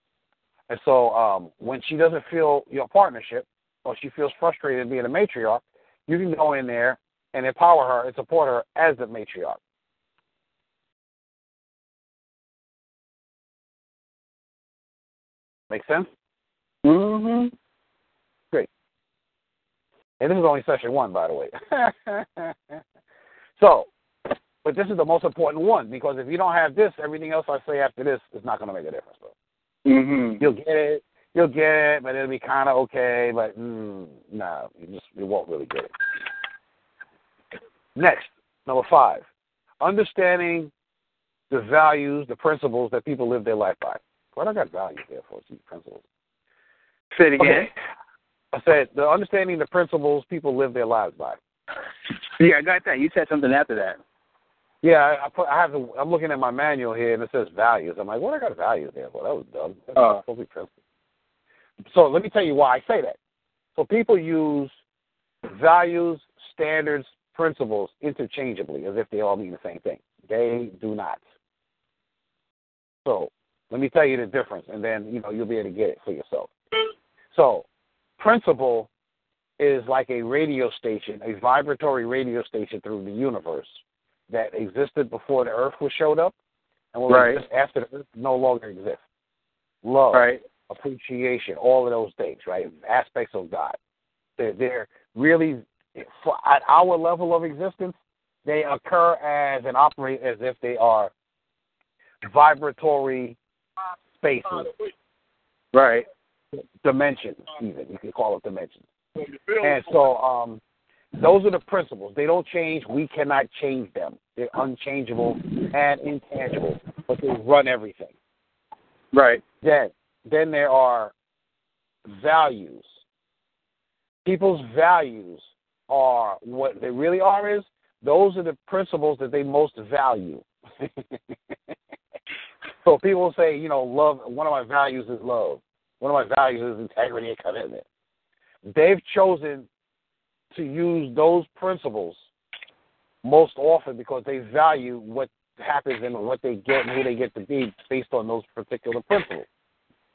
And so um, when she doesn't feel your partnership or she feels frustrated being a matriarch, you can go in there and empower her and support her as the matriarch. Make sense? Mm-hmm. Great. And this is only session one, by the way. so, but this is the most important one because if you don't have this, everything else I say after this is not going to make a difference. Though. Mhm. You'll get it, you'll get it, but it'll be kind of okay. But mm, no, you just you won't really get it. Next, number five, understanding the values, the principles that people live their life by. What I got values there for? See principles. Say it again. Okay. I said the understanding the principles people live their lives by. Yeah, I got that. You said something after that. Yeah, I, I put. I have. The, I'm looking at my manual here, and it says values. I'm like, what? I got values there for? That was dumb. That's Oh. supposed to be principles. So let me tell you why I say that. So people use values, standards, principles interchangeably, as if they all mean the same thing. They do not. So let me tell you the difference, and then you know you'll be able to get it for yourself. So, principle is like a radio station, a vibratory radio station through the universe that existed before the Earth was showed up, and will Right. exist after the Earth no longer exists. Love, Right. Appreciation, all of those things, right? Aspects of God. They're, they're really, for, at our level of existence, they occur as and operate as if they are vibratory spaces, Right. dimensions, even. You can call it dimensions. And so, um, those are the principles. They don't change. We cannot change them. They're unchangeable and intangible, but they run everything. Right. Then, then there are values. People's values are what they really are is those are the principles that they most value. so people say, you know, love. One of my values is love. One of my values is integrity and commitment. They've chosen to use those principles most often because they value what happens and what they get and who they get to be based on those particular principles.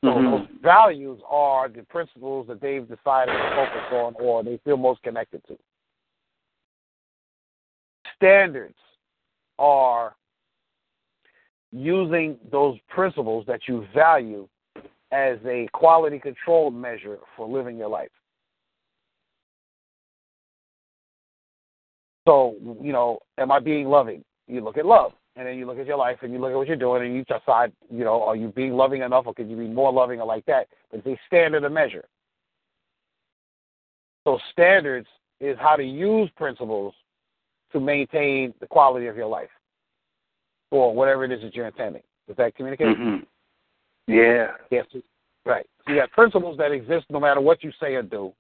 So Mhm. those values are the principles that they've decided to focus on or they feel most connected to. Standards are using those principles that you value as a quality control measure for living your life. So, you know, am I being loving? You look at love, and then you look at your life, and you look at what you're doing, and you decide, you know, are you being loving enough, or could you be more loving, or like that? But it's a standard of measure. So, standards is how to use principles to maintain the quality of your life, or whatever it is that you're intending. Does that communicate? Mhm. Yeah. Yes. Right. So you have principles that exist no matter what you say or do.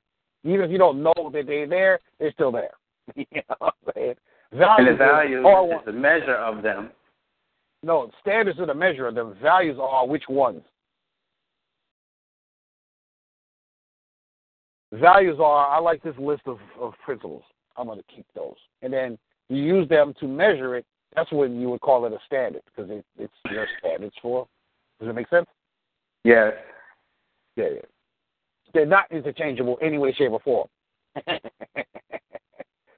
Even if you don't know that they're there, they're still there. you know what I'm saying? Values And the is are is the measure of them. no, standards are the measure of them. Values are which ones. Values are I like this list of, of principles. I'm going to keep those. And then you use them to measure it That's when you would call it a standard because it, it's your standards for. Does it make sense? Yes. Yeah, yeah. They're not interchangeable any way, shape, or form.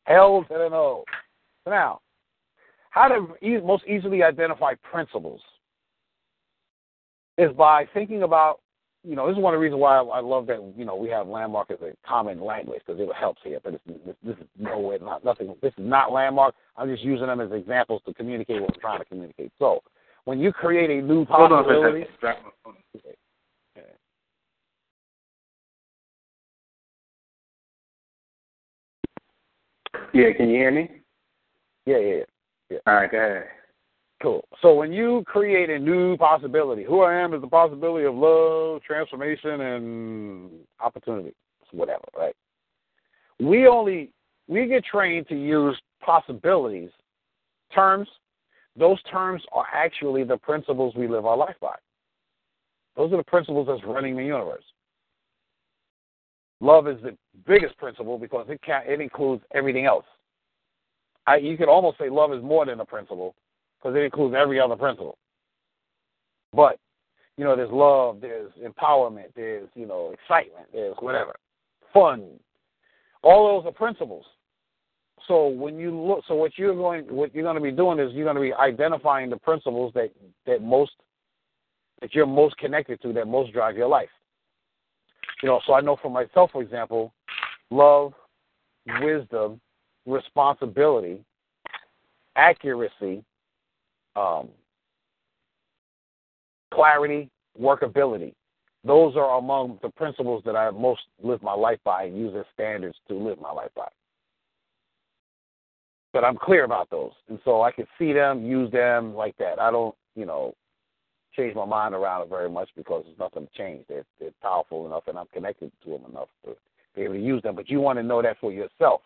Hell to the no. Now, how to e- most easily identify principles is by thinking about, you know, this is one of the reasons why I, I love that, you know, we have landmark as a common language because it helps here. But this, this, this is no way, not nothing. This is not landmark. I'm just using them as examples to communicate what I'm trying to communicate. So, when you create a new Hold on for a possibility, second. Drop my phone. Yeah, can you hear me? Yeah, yeah, yeah. All right, go ahead. Cool. So when you create a new possibility, who I am is the possibility of love, transformation, and opportunity, whatever, right? We only we get trained to use possibilities terms. Those terms are actually the principles we live our life by. Those are the principles that's running the universe. Love is the biggest principle because it can it includes everything else. I, you could almost say love is more than a principle because it includes every other principle. But you know, there's love, there's empowerment, there's you know excitement, there's whatever, fun. All those are principles. So when you look, so what you're going, what you're going to be doing is you're going to be identifying the principles that that most that you're most connected to, that most drive your life. You know, so I know for myself, for example, love, wisdom, responsibility, accuracy, um, clarity, workability. Those are among the principles that I most live my life by and use as standards to live my life by. But I'm clear about those. And so I can see them, use them like that. I don't, you know, change my mind around it very much because there's nothing to change. They're, they're powerful enough and I'm connected to them enough to be able to use them. But you want to know that for yourself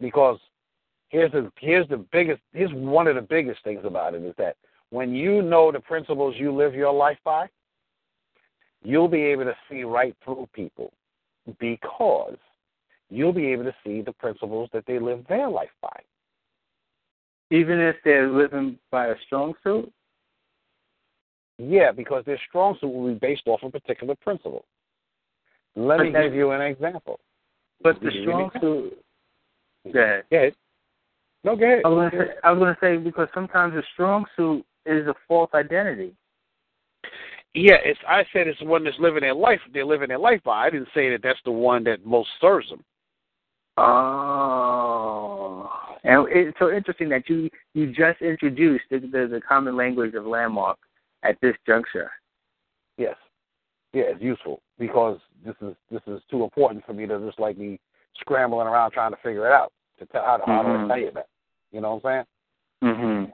because here's the here's the biggest here's one of the biggest things about it is that when you know the principles you live your life by, you'll be able to see right through people because you'll be able to see the principles that they live their life by. Even if they're living by a strong suit? Yeah, because their strong suit will be based off a particular principle. Let But me give you an example. But the strong suit. Go ahead. Go ahead. No, go ahead. I was gonna say, I was gonna say because sometimes a strong suit is a false identity. Yeah, it's. I said it's the one that's living their life. They're living their life by. I didn't say that that's the one that most serves them. Oh, and it's so interesting that you you just introduced the, the the common language of landmark at this juncture. Yes. Yeah, it's useful because this is this is too important for me to just like be scrambling around trying to figure it out to tell how, how Mhm. I tell you that. You know what I'm saying? Mhm.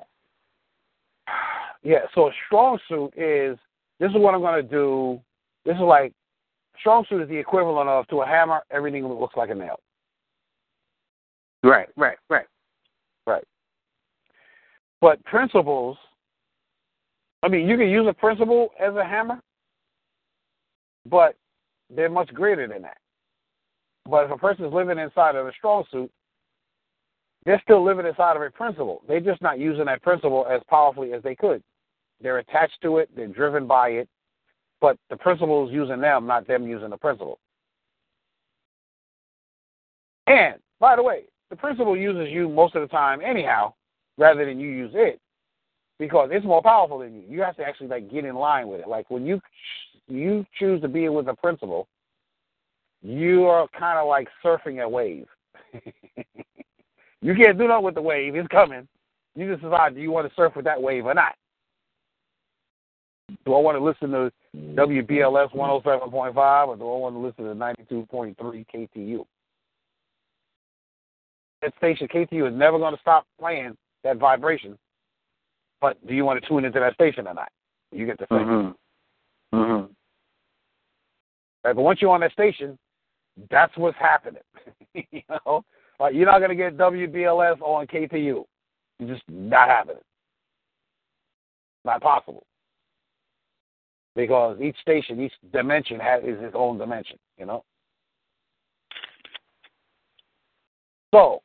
Yeah. So a strong suit is this is what I'm going to do. This is like strong suit is the equivalent of to a hammer. Everything looks like a nail. Right, right, right. Right. But principles, I mean, you can use a principle as a hammer, but they're much greater than that. But if a person is living inside of a strong suit, they're still living inside of a principle. They're just not using that principle as powerfully as they could. They're attached to it, they're driven by it, but the principle is using them, not them using the principle. And, by the way, the principle uses you most of the time anyhow, rather than you use it, because it's more powerful than you. You have to actually like get in line with it. Like when you you choose to be with a principle, you are kind of like surfing a wave. you can't do nothing with the wave; it's coming. You just decide do you want to surf with that wave or not. Do I want to listen to WBLS 107.5 or do I want to listen to 92.3 KTU? that station, KTU, is never going to stop playing that vibration. But do you want to tune into that station or not? You get the thing. Mhm. Mhm. Right? But once you're on that station, that's what's happening. you know, like you're not going to get WBLS on KTU. It's just not happening. Not possible. Because each station, each dimension has is its own dimension. You know. So,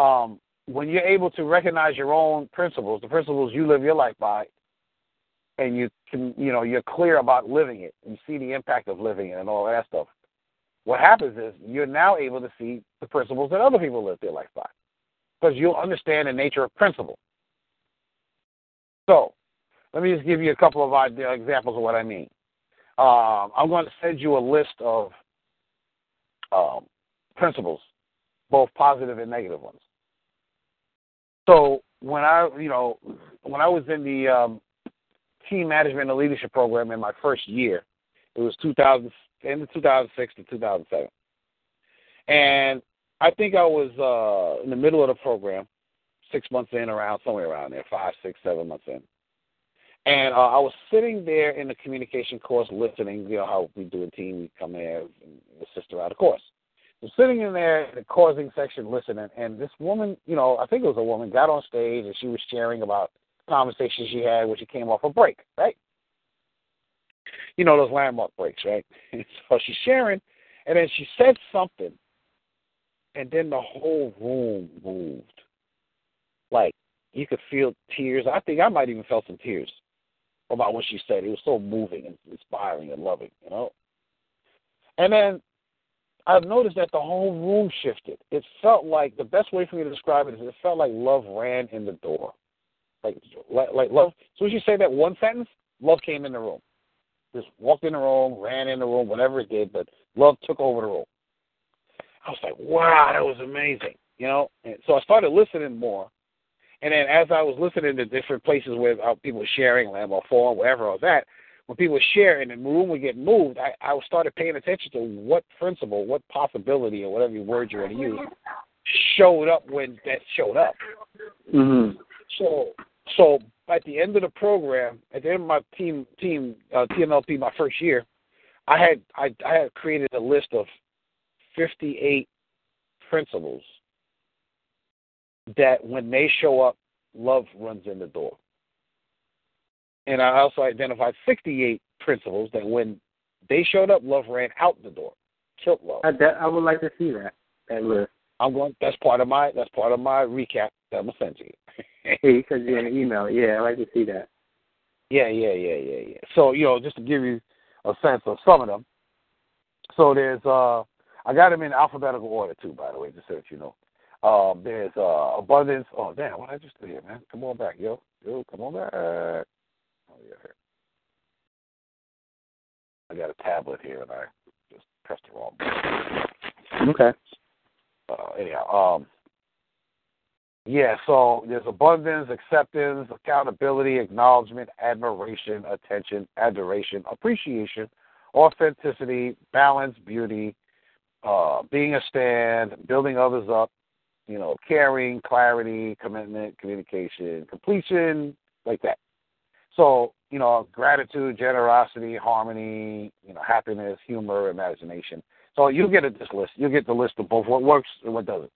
um, when you're able to recognize your own principles, the principles you live your life by, and you can, you know, you're clear about living it and see the impact of living it and all that stuff. What happens is you're now able to see the principles that other people live their life by, because you'll understand the nature of principle. So, let me just give you a couple of idea, examples of what I mean. Um, I'm going to send you a list of um, principles, both positive and negative ones. So when I, you know, when I was in the um, team management and leadership program in my first year, it was 2000, end of 2006 to 2007, and I think I was uh, in the middle of the program, six months in, around somewhere around there, five, six, seven months in. And uh, I was sitting there in the communication course listening, you know, how we do a team, we come there her out of course. So sitting in there in the causing section listening, and this woman, you know, I think it was a woman, got on stage and she was sharing about conversations she had when she came off a break, right? You know those landmark breaks, right? So she's sharing, and then she said something, and then the whole room moved. Like you could feel tears. I think I might even felt some tears about what she said. It was so moving and inspiring and loving, you know. And then I've noticed that the whole room shifted. It felt like the best way for me to describe it is it felt like love ran in the door, like like, like love. So as you say that one sentence, love came in the room. Just walked in the room, ran in the room, whatever it did, but love took over the room. I was like, wow, that was amazing, you know. And so I started listening more, and then as I was listening to different places where uh, people were sharing, Landmark Forum, wherever I was at, when people share and the room would get moved, I, I started paying attention to what principle, what possibility, or whatever word you're going to use, showed up when that showed up. Mm-hmm. So, so at the end of the program, at the end of my team team uh, TMLP, my first year, I had I, I had created a list of 58 principles that when they show up, love runs in the door. And I also identified 68 principles that when they showed up, love ran out the door, killed love. I, that, I would like to see that that list. I'm going. That's part of my. That's part of my recap that I'm gonna send to you. because you're in the email. Yeah, I like to see that. Yeah, yeah, yeah, yeah, yeah. So you know, just to give you a sense of some of them. So there's uh, I got them in alphabetical order too, by the way, just so that you know. Um, there's uh, abundance. Oh damn, what did I just do here, man? Come on back, yo, yo, come on back. Oh yeah, here. I got a tablet here, and I just pressed the wrong button. Okay. Uh, anyhow, um, yeah. So there's abundance, acceptance, accountability, acknowledgement, admiration, attention, adoration, appreciation, authenticity, balance, beauty, uh, being a stand, building others up, you know, caring, clarity, commitment, communication, completion, like that. So, you know, gratitude, generosity, harmony, you know, happiness, humor, imagination. So you get this list. You get the list of both what works and what doesn't.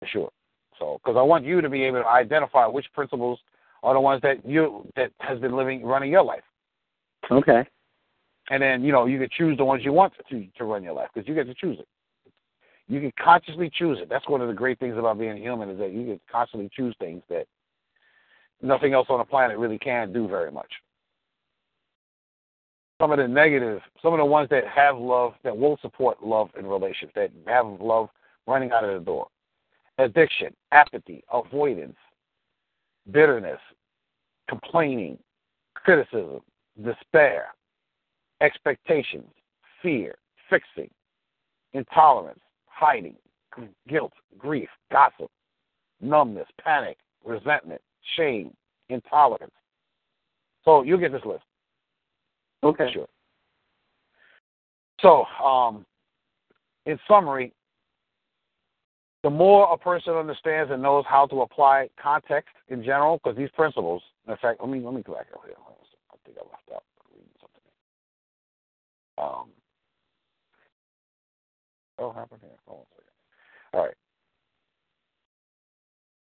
For sure. So, because I want you to be able to identify which principles are the ones that you that has been living running your life. Okay. And then you know you can choose the ones you want to to run your life because you get to choose it. You can consciously choose it. That's one of the great things about being human is that you can constantly choose things that nothing else on the planet really can do very much. Some of the negative, some of the ones that have love, that will support love in relationships, that have love running out of the door. Addiction, apathy, avoidance, bitterness, complaining, criticism, despair, expectations, fear, fixing, intolerance, hiding, guilt, grief, gossip, numbness, panic, resentment, shame, intolerance. So you get this list. Okay. Sure. So, um, in summary, the more a person understands and knows how to apply context in general, because these principles, in fact, let me let me go back over here. I think I left out reading something. Um, oh, happened here. Hold on a second. All right.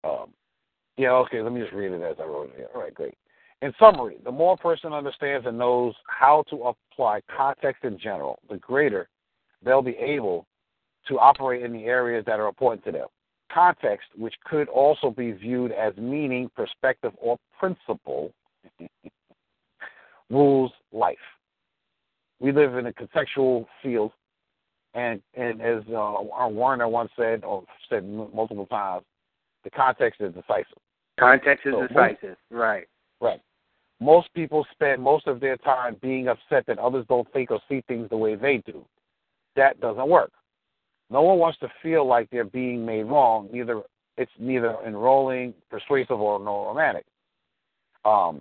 Um, yeah, okay, let me just read it as I wrote it here. All right, great. In summary, the more a person understands and knows how to apply context in general, the greater they'll be able to operate in the areas that are important to them. context, which could also be viewed as meaning, perspective, or principle, rules life. We live in a contextual field, and and as uh, Werner once said, or said multiple times, the context is decisive. Context is So, decisive, right? Right. Most people spend most of their time being upset that others don't think or see things the way they do. That doesn't work. No one wants to feel like they're being made wrong. Neither it's neither enrolling, persuasive, or no romantic. Um.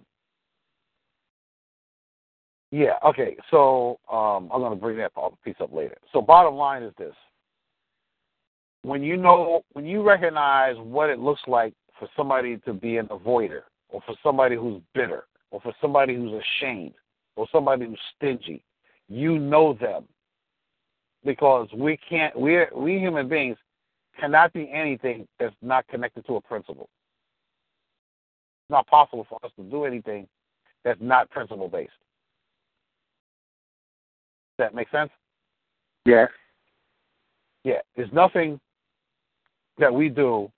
Yeah. Okay. So um, I'm going to bring that piece up later. So bottom line is this: when you know, when you recognize what it looks like for somebody to be an avoider, or for somebody who's bitter, or for somebody who's ashamed, or somebody who's stingy, you know them because we can't. We we human beings cannot be anything that's not connected to a principle. It's not possible for us to do anything that's not principle based. Does that make sense? Yes. Yeah. There's nothing that we do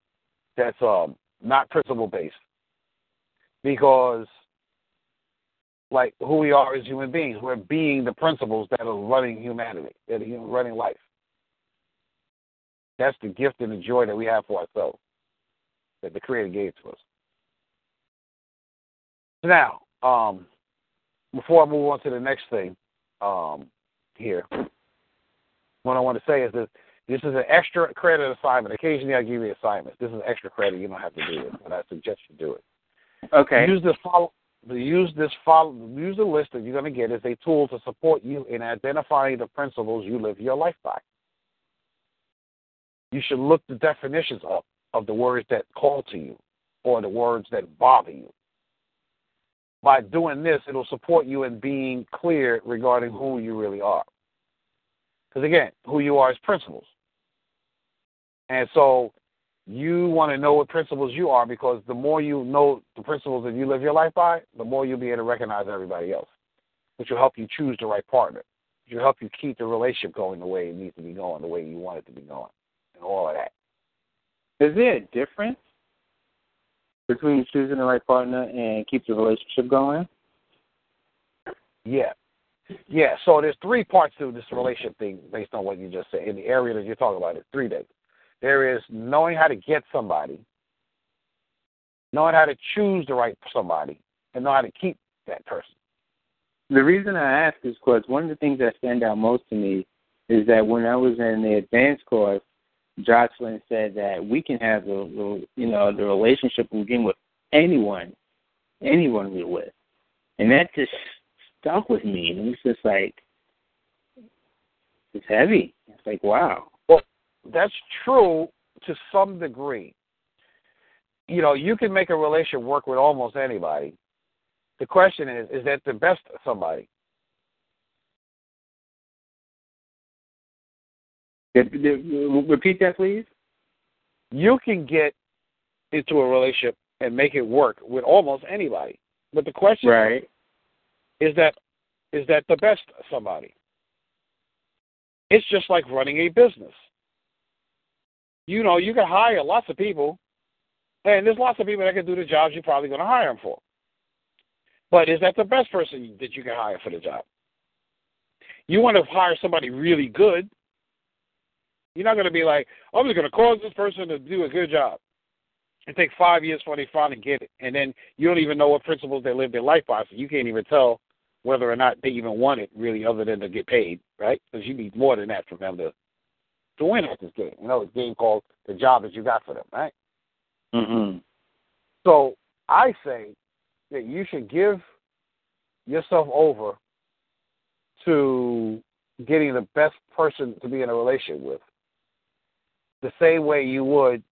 that's um not principle based. Because like who we are as human beings, we're being the principles that are running humanity, that are running life. That's the gift and the joy that we have for ourselves, that the Creator gave to us. Now, um, before I move on to the next thing um, here, what I want to say is that this is an extra credit assignment. Occasionally, I give you assignments. This is extra credit. You don't have to do it, but I suggest you do it. Okay. Use this follow. Use this follow. Use the list that you're going to get as a tool to support you in identifying the principles you live your life by. You should look the definitions up of the words that call to you or the words that bother you. By doing this, it'll support you in being clear regarding who you really are. Because again, who you are is principles. And so you want to know what principles you are because the more you know the principles that you live your life by, the more you'll be able to recognize everybody else, which will help you choose the right partner, which will help you keep the relationship going the way it needs to be going, the way you want it to be going, and all of that. Is there a difference between choosing the right partner and keep the relationship going? Yeah. Yeah, so there's three parts to this relationship thing based on what you just said. In the area that you're talking about, it's three things. There is knowing how to get somebody, knowing how to choose the right somebody, and know how to keep that person. The reason I ask is because one of the things that stand out most to me is that when I was in the advanced course, Jocelyn said that we can have the, you know the relationship we begin with anyone, anyone we're with, and that just stuck with me. And it was just like it's heavy. It's like wow. That's true to some degree. You know, you can make a relationship work with almost anybody. The question is, is that the best somebody? Repeat that, please. You can get into a relationship and make it work with almost anybody. But the question right. is that is that the best somebody? It's just like running a business. You know, you can hire lots of people, and there's lots of people that can do the jobs you're probably going to hire them for. But is that the best person that you can hire for the job? You want to hire somebody really good. You're not going to be like, I'm just going to cause this person to do a good job. It take five years before they finally get it, and then you don't even know what principles they live their life by, so you can't even tell whether or not they even want it really, other than to get paid, right? Because you need more than that for them to to win at this game. You know, it's a game called the job that you got for them, right? Mm-hmm. So I say that you should give yourself over to getting the best person to be in a relationship with, the same way you would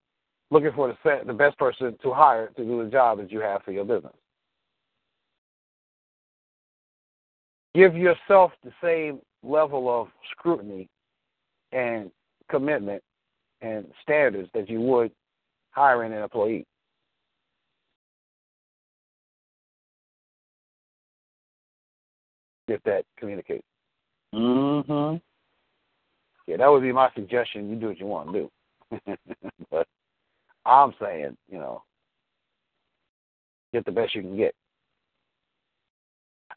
looking for the the best person to hire to do the job that you have for your business. Give yourself the same level of scrutiny and commitment and standards that you would hiring an employee. If that communicates. Mm-hmm. Yeah, that would be my suggestion. You do what you want to do. but I'm saying, you know, get the best you can get.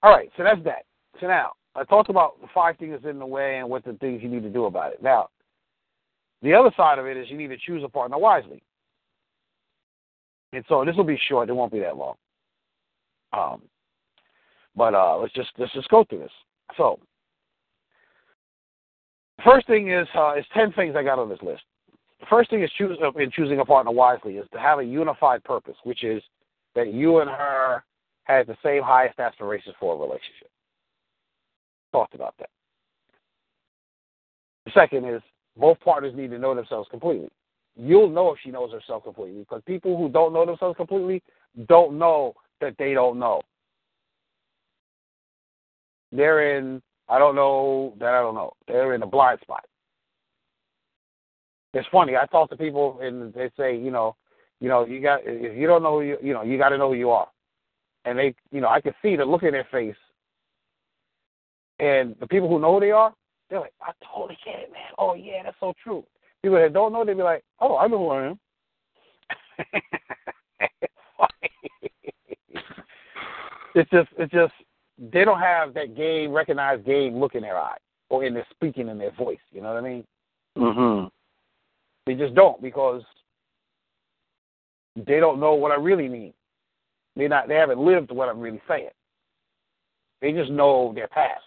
All right, so that's that. So now, I talked about the five things in the way and what the things you need to do about it. Now, the other side of it is you need to choose a partner wisely. And so this will be short; it won't be that long. Um, but uh, let's just let's just go through this. So, first thing is uh, is ten things I got on this list. The first thing is choose uh, in choosing a partner wisely is to have a unified purpose, which is that you and her has the same highest aspirations for a relationship. Talked about that. The second is both partners need to know themselves completely. You'll know if she knows herself completely because people who don't know themselves completely don't know that they don't know. They're in, I don't know that I don't know. They're in a blind spot. It's funny. I talk to people and they say, you know, you know, you got if you don't know you, you know, you got to know who you are. And they, you know, I can see the look in their face. And the people who know who they are, they're like, I totally get it, man. Oh yeah, that's so true. People that don't know, they be like, Oh, I know who I am. it's just, it's just, they don't have that game, recognized game look in their eye or in their speaking in their voice. You know what I mean? Mhm. They just don't because they don't know what I really mean. They not they haven't lived what I'm really saying. They just know their past.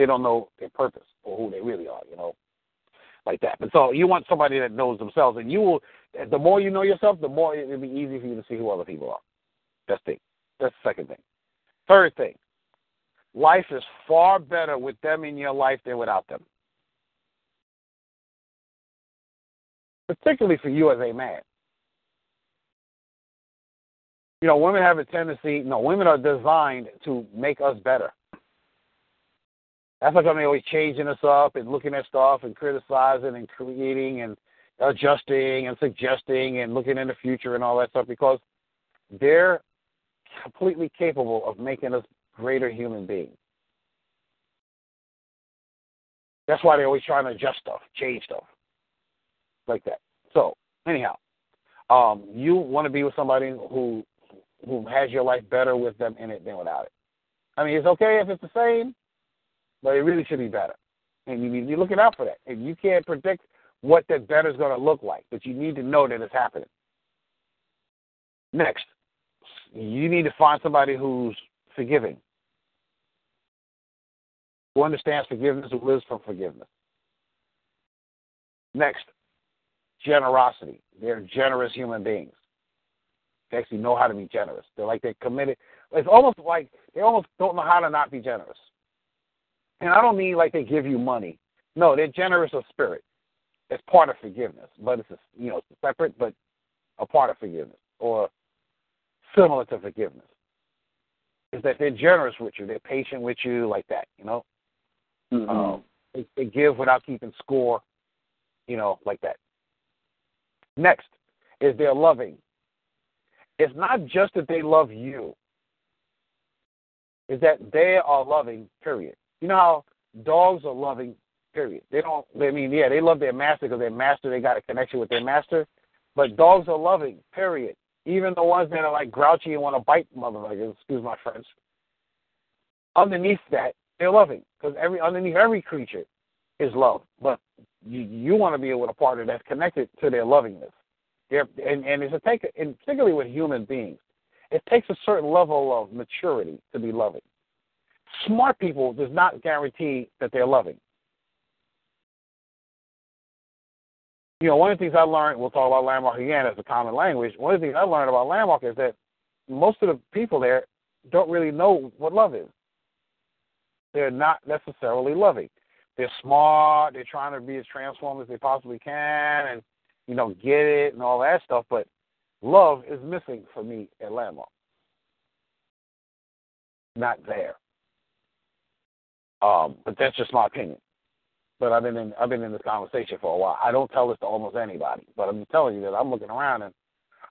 They don't know their purpose or who they really are, you know, like that. But so you want somebody that knows themselves, and you will. The more you know yourself, the more it'll be easy for you to see who other people are. That's the that's the second thing. Third thing, life is far better with them in your life than without them. Particularly for you as a man. You know, women have a tendency, no, women are designed to make us better. That's like they're always changing us up and looking at stuff and criticizing and creating and adjusting and suggesting and looking in the future and all that stuff because they're completely capable of making us greater human beings. That's why they're always trying to adjust stuff, change stuff, like that. So, anyhow, um, you want to be with somebody who who has your life better with them in it than without it. I mean, it's okay if it's the same, but it really should be better. And you need to be looking out for that. And you can't predict what that better is going to look like, but you need to know that it's happening. Next, you need to find somebody who's forgiving, who understands forgiveness, who lives from forgiveness. Next, generosity. They're generous human beings. They actually know how to be generous. They're like they're committed. It's almost like they almost don't know how to not be generous. And I don't mean like they give you money. No, they're generous of spirit. It's part of forgiveness, but it's a, you know separate, but a part of forgiveness or similar to forgiveness. Is that they're generous with you, they're patient with you, like that. You know, mm-hmm. um, they, they give without keeping score. You know, like that. Next is they're loving. It's not just that they love you. Is that they are loving, period. You know how dogs are loving, period. They don't, I mean, yeah, they love their master because their master, they got a connection with their master. But dogs are loving, period. Even the ones that are like grouchy and want to bite motherfuckers, excuse my French. Underneath that, they're loving because every underneath every creature is love. But you, you want to be with a partner that's connected to their lovingness. They're, and, and it's a take, and particularly with human beings, it takes a certain level of maturity to be loving. Smart people does not guarantee that they're loving. You know, one of the things I learned, we'll talk about landmark again as a common language. One of the things I learned about landmark is that most of the people there don't really know what love is. They're not necessarily loving. They're smart. They're trying to be as transformed as they possibly can, and you know, get it and all that stuff. But love is missing for me at Landmark. Not there. Um, but that's just my opinion. But I've been in I've been in this conversation for a while. I don't tell this to almost anybody, but I'm telling you that I'm looking around and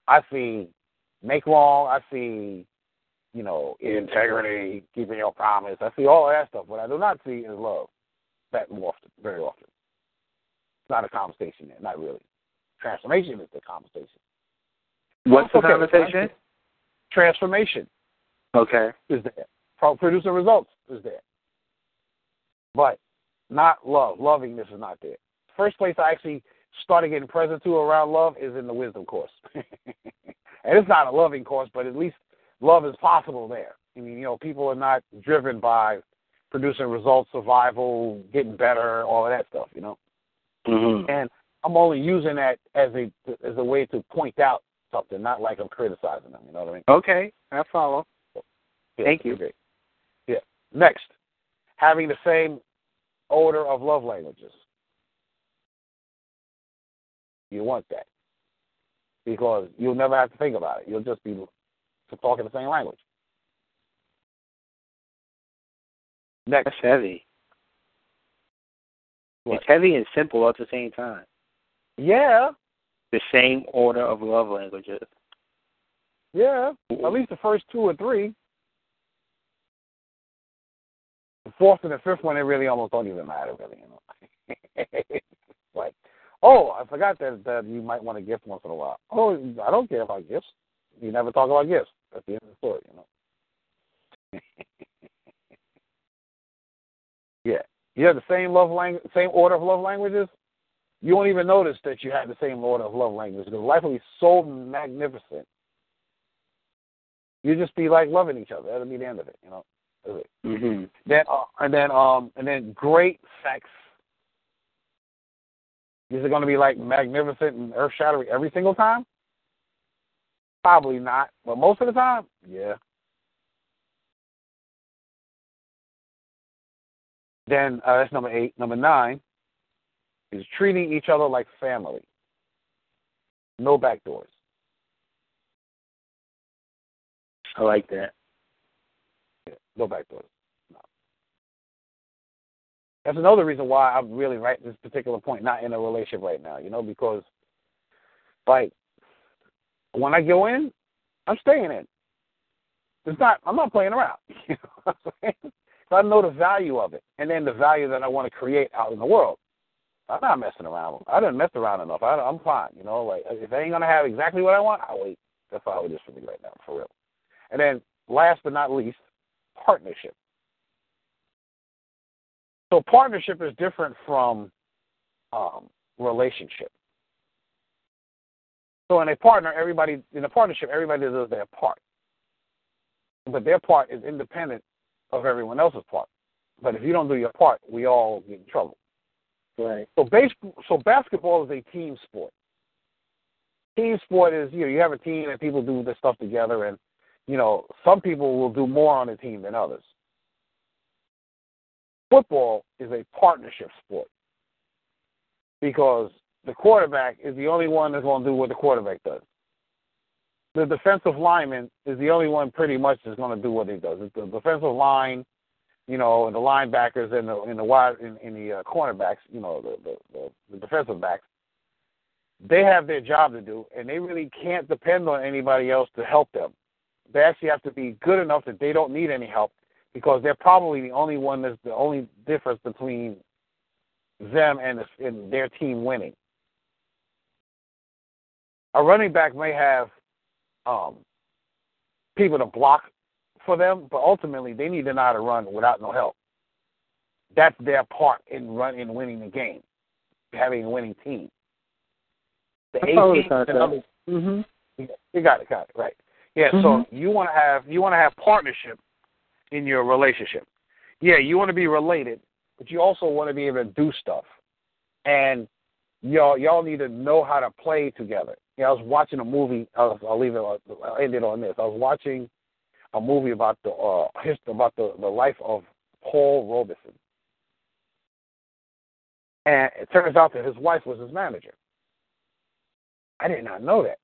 I see make wrong, I see, you know, integrity, keeping your promise. I see all that stuff. What I do not see is love. That often, very often. It's not a conversation there, not really. Transformation is the conversation. What's the Okay, conversation? Transformation Okay. is there. Pro- Producing results is there. But not love. Lovingness is not there. First place I actually started getting present to around love is in the wisdom course. and it's not a loving course, but at least love is possible there. I mean, you know, people are not driven by producing results, survival, getting better, all of that stuff, you know. Mm-hmm. And I'm only using that as a as a way to point out something, not like I'm criticizing them. You know what I mean? Okay, I follow. Yeah, Thank you. okay. Yeah. Next, having the same order of love languages. You want that because you'll never have to think about it. You'll just be talking the same language. Next, That's heavy. What? It's heavy and simple at the same time. yeah, The same order of love languages. yeah, at least the first two or three. Fourth and the fifth one, it really almost don't even matter, really. You know, like, oh, I forgot that that you might want a gift once in a while. Oh, I don't care about gifts. You never talk about gifts. That's the end of the story, you know. yeah, you have the same love language, same order of love languages. You won't even notice that you have the same order of love languages because life will be so magnificent. You just be like loving each other. That'll be the end of it, you know. Mm-hmm. Then uh, and then um and then great sex. Is it going to be like magnificent and earth shattering every single time? Probably not, but most of the time, yeah. Then uh, that's number eight. Number nine is treating each other like family. No back doors. I like that. No back doors. No. That's another reason why I'm really right this particular point, not in a relationship right now, you know, because like when I go in, I'm staying in. It's not I'm not playing around. You know? So I know the value of it and then the value that I want to create out in the world. I'm not messing around. I didn't mess around enough. I, I'm fine. You know, like if I ain't gonna have exactly what I want, I'll wait. That's how it is for me right now, for real. And then last but not least, partnership. So partnership is different from um, relationship. So in a partner, everybody in a partnership, everybody does their part, but their part is independent of everyone else's part. But if you don't do your part, we all get in trouble. Right. So base, so basketball is a team sport. Team sport is you know you have a team and people do this stuff together, and you know some people will do more on a team than others. Football is a partnership sport because the quarterback is the only one that's going to do what the quarterback does. The defensive lineman is the only one pretty much that's going to do what he does. It's the defensive line, you know, and the linebackers and the in the wide in, the uh, cornerbacks, you know, the the the defensive backs. They have their job to do, and they really can't depend on anybody else to help them. They actually have to be good enough that they don't need any help because they're probably the only one that's the only difference between them and, the, and their team winning. A running back may have um, people to block for them, but ultimately they need to know how to run without no help. That's their part in run in winning the game, having a winning team. The I follow the 18 concept. and others, Mm-hmm. you got it, got it, right. Yeah, so Mhm. you want to have you want to have partnership in your relationship. Yeah, you want to be related, but you also want to be able to do stuff. And y'all y'all need to know how to play together. Yeah, I was watching a movie. I'll, I'll leave it. I'll end it on this. I was watching a movie about the uh history about the the life of Paul Robeson, and it turns out that his wife was his manager. I did not know that.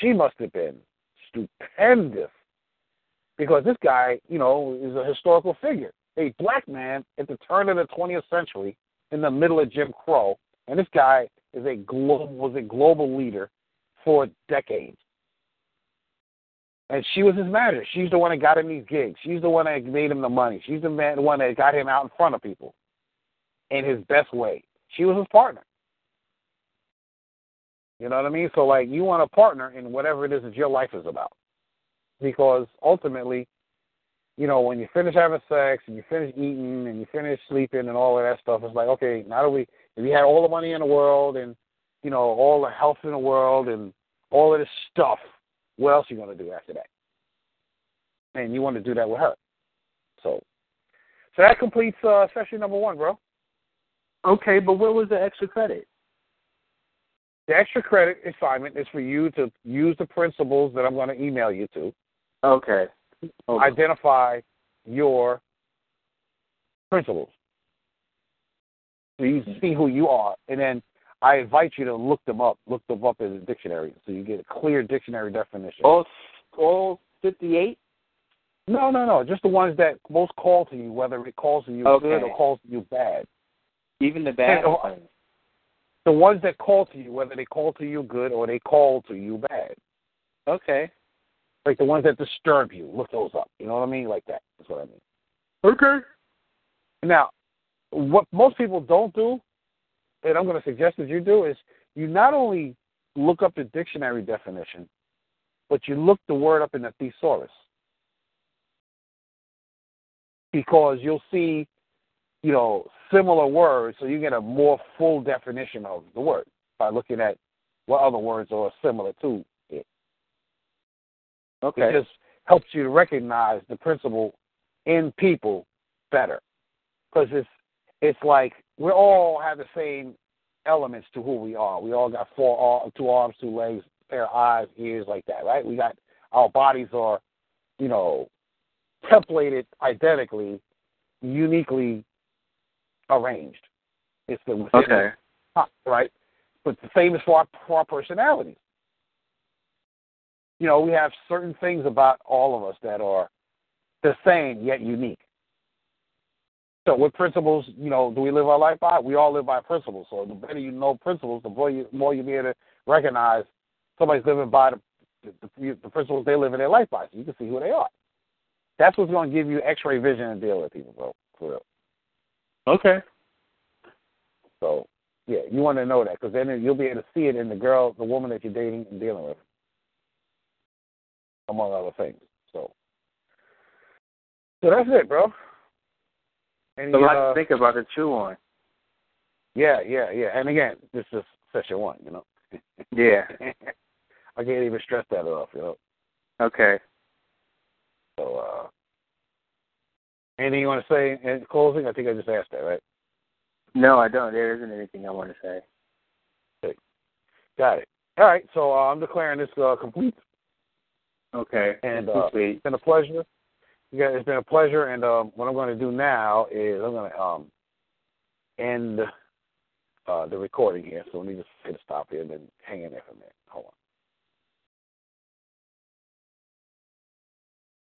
She must have been stupendous because this guy, you know, is a historical figure. A black man at the turn of the 20th century in the middle of Jim Crow, and this guy is a global was a global leader for decades. And she was his manager. She's the one that got him these gigs. She's the one that made him the money. She's the man, the one that got him out in front of people in his best way. She was his partner. You know what I mean? So like you want a partner in whatever it is that your life is about. Because ultimately, you know, when you finish having sex and you finish eating and you finish sleeping and all of that stuff, it's like, okay, now that we if you had all the money in the world and, you know, all the health in the world and all of this stuff, what else are you gonna do after that? And you want to do that with her. So so that completes uh session number one, bro. Okay, but what was the extra credit? The extra credit assignment is for you to use the principles that I'm going to email you to. Okay. okay. Identify your principles. So you mm-hmm. see who you are, and then I invite you to look them up. Look them up in the dictionary, so you get a clear dictionary definition. All, all fifty-eight. No, no, no. Just the ones that most call to you, whether it calls to you okay. good or calls to you bad. Even the bad. Oh, and, the ones that call to you, whether they call to you good or they call to you bad. Okay. Like the ones that disturb you, look those up. You know what I mean? Like that. That's what I mean. Okay. Now, what most people don't do, and I'm going to suggest that you do, is you not only look up the dictionary definition, but you look the word up in the thesaurus. Because you'll see you know, similar words, so you get a more full definition of the word by looking at what other words are similar to it. Okay. It just helps you to recognize the principle in people better, because it's it's like we all have the same elements to who we are. We all got four, two arms, two legs, pair of eyes, ears, like that, right? We got our bodies are, you know, templated identically, uniquely arranged. It's the okay, right? But the same is for our, for our personalities. You know, we have certain things about all of us that are the same yet unique. So, what principles, you know, do we live our life by? We all live by principles. So, the better you know principles, the more you more you be able to recognize somebody's living by the the, the principles they live in their life by. So you can see who they are. That's what's going to give you X-ray vision and deal with people, bro. For real. Okay. So, yeah, you want to know that because then you'll be able to see it in the girl, the woman that you're dating and dealing with, among other things. So, so that's it, bro. Any, a lot uh, to think about to chew on. Yeah, yeah, yeah. And again, this is session one, you know. yeah. I can't even stress that enough, you know. Okay. So, uh, Anything you want to say in closing? I think I just asked that, right? No, I don't. There isn't anything I want to say. Okay. Got it. All right, so uh, I'm declaring this uh, complete. Okay. And uh, it's been a pleasure. Yeah, it's been a pleasure. And um, what I'm going to do now is I'm going to um, end uh, the recording here. So let me just hit a stop here and then hang in there for a minute. Hold on.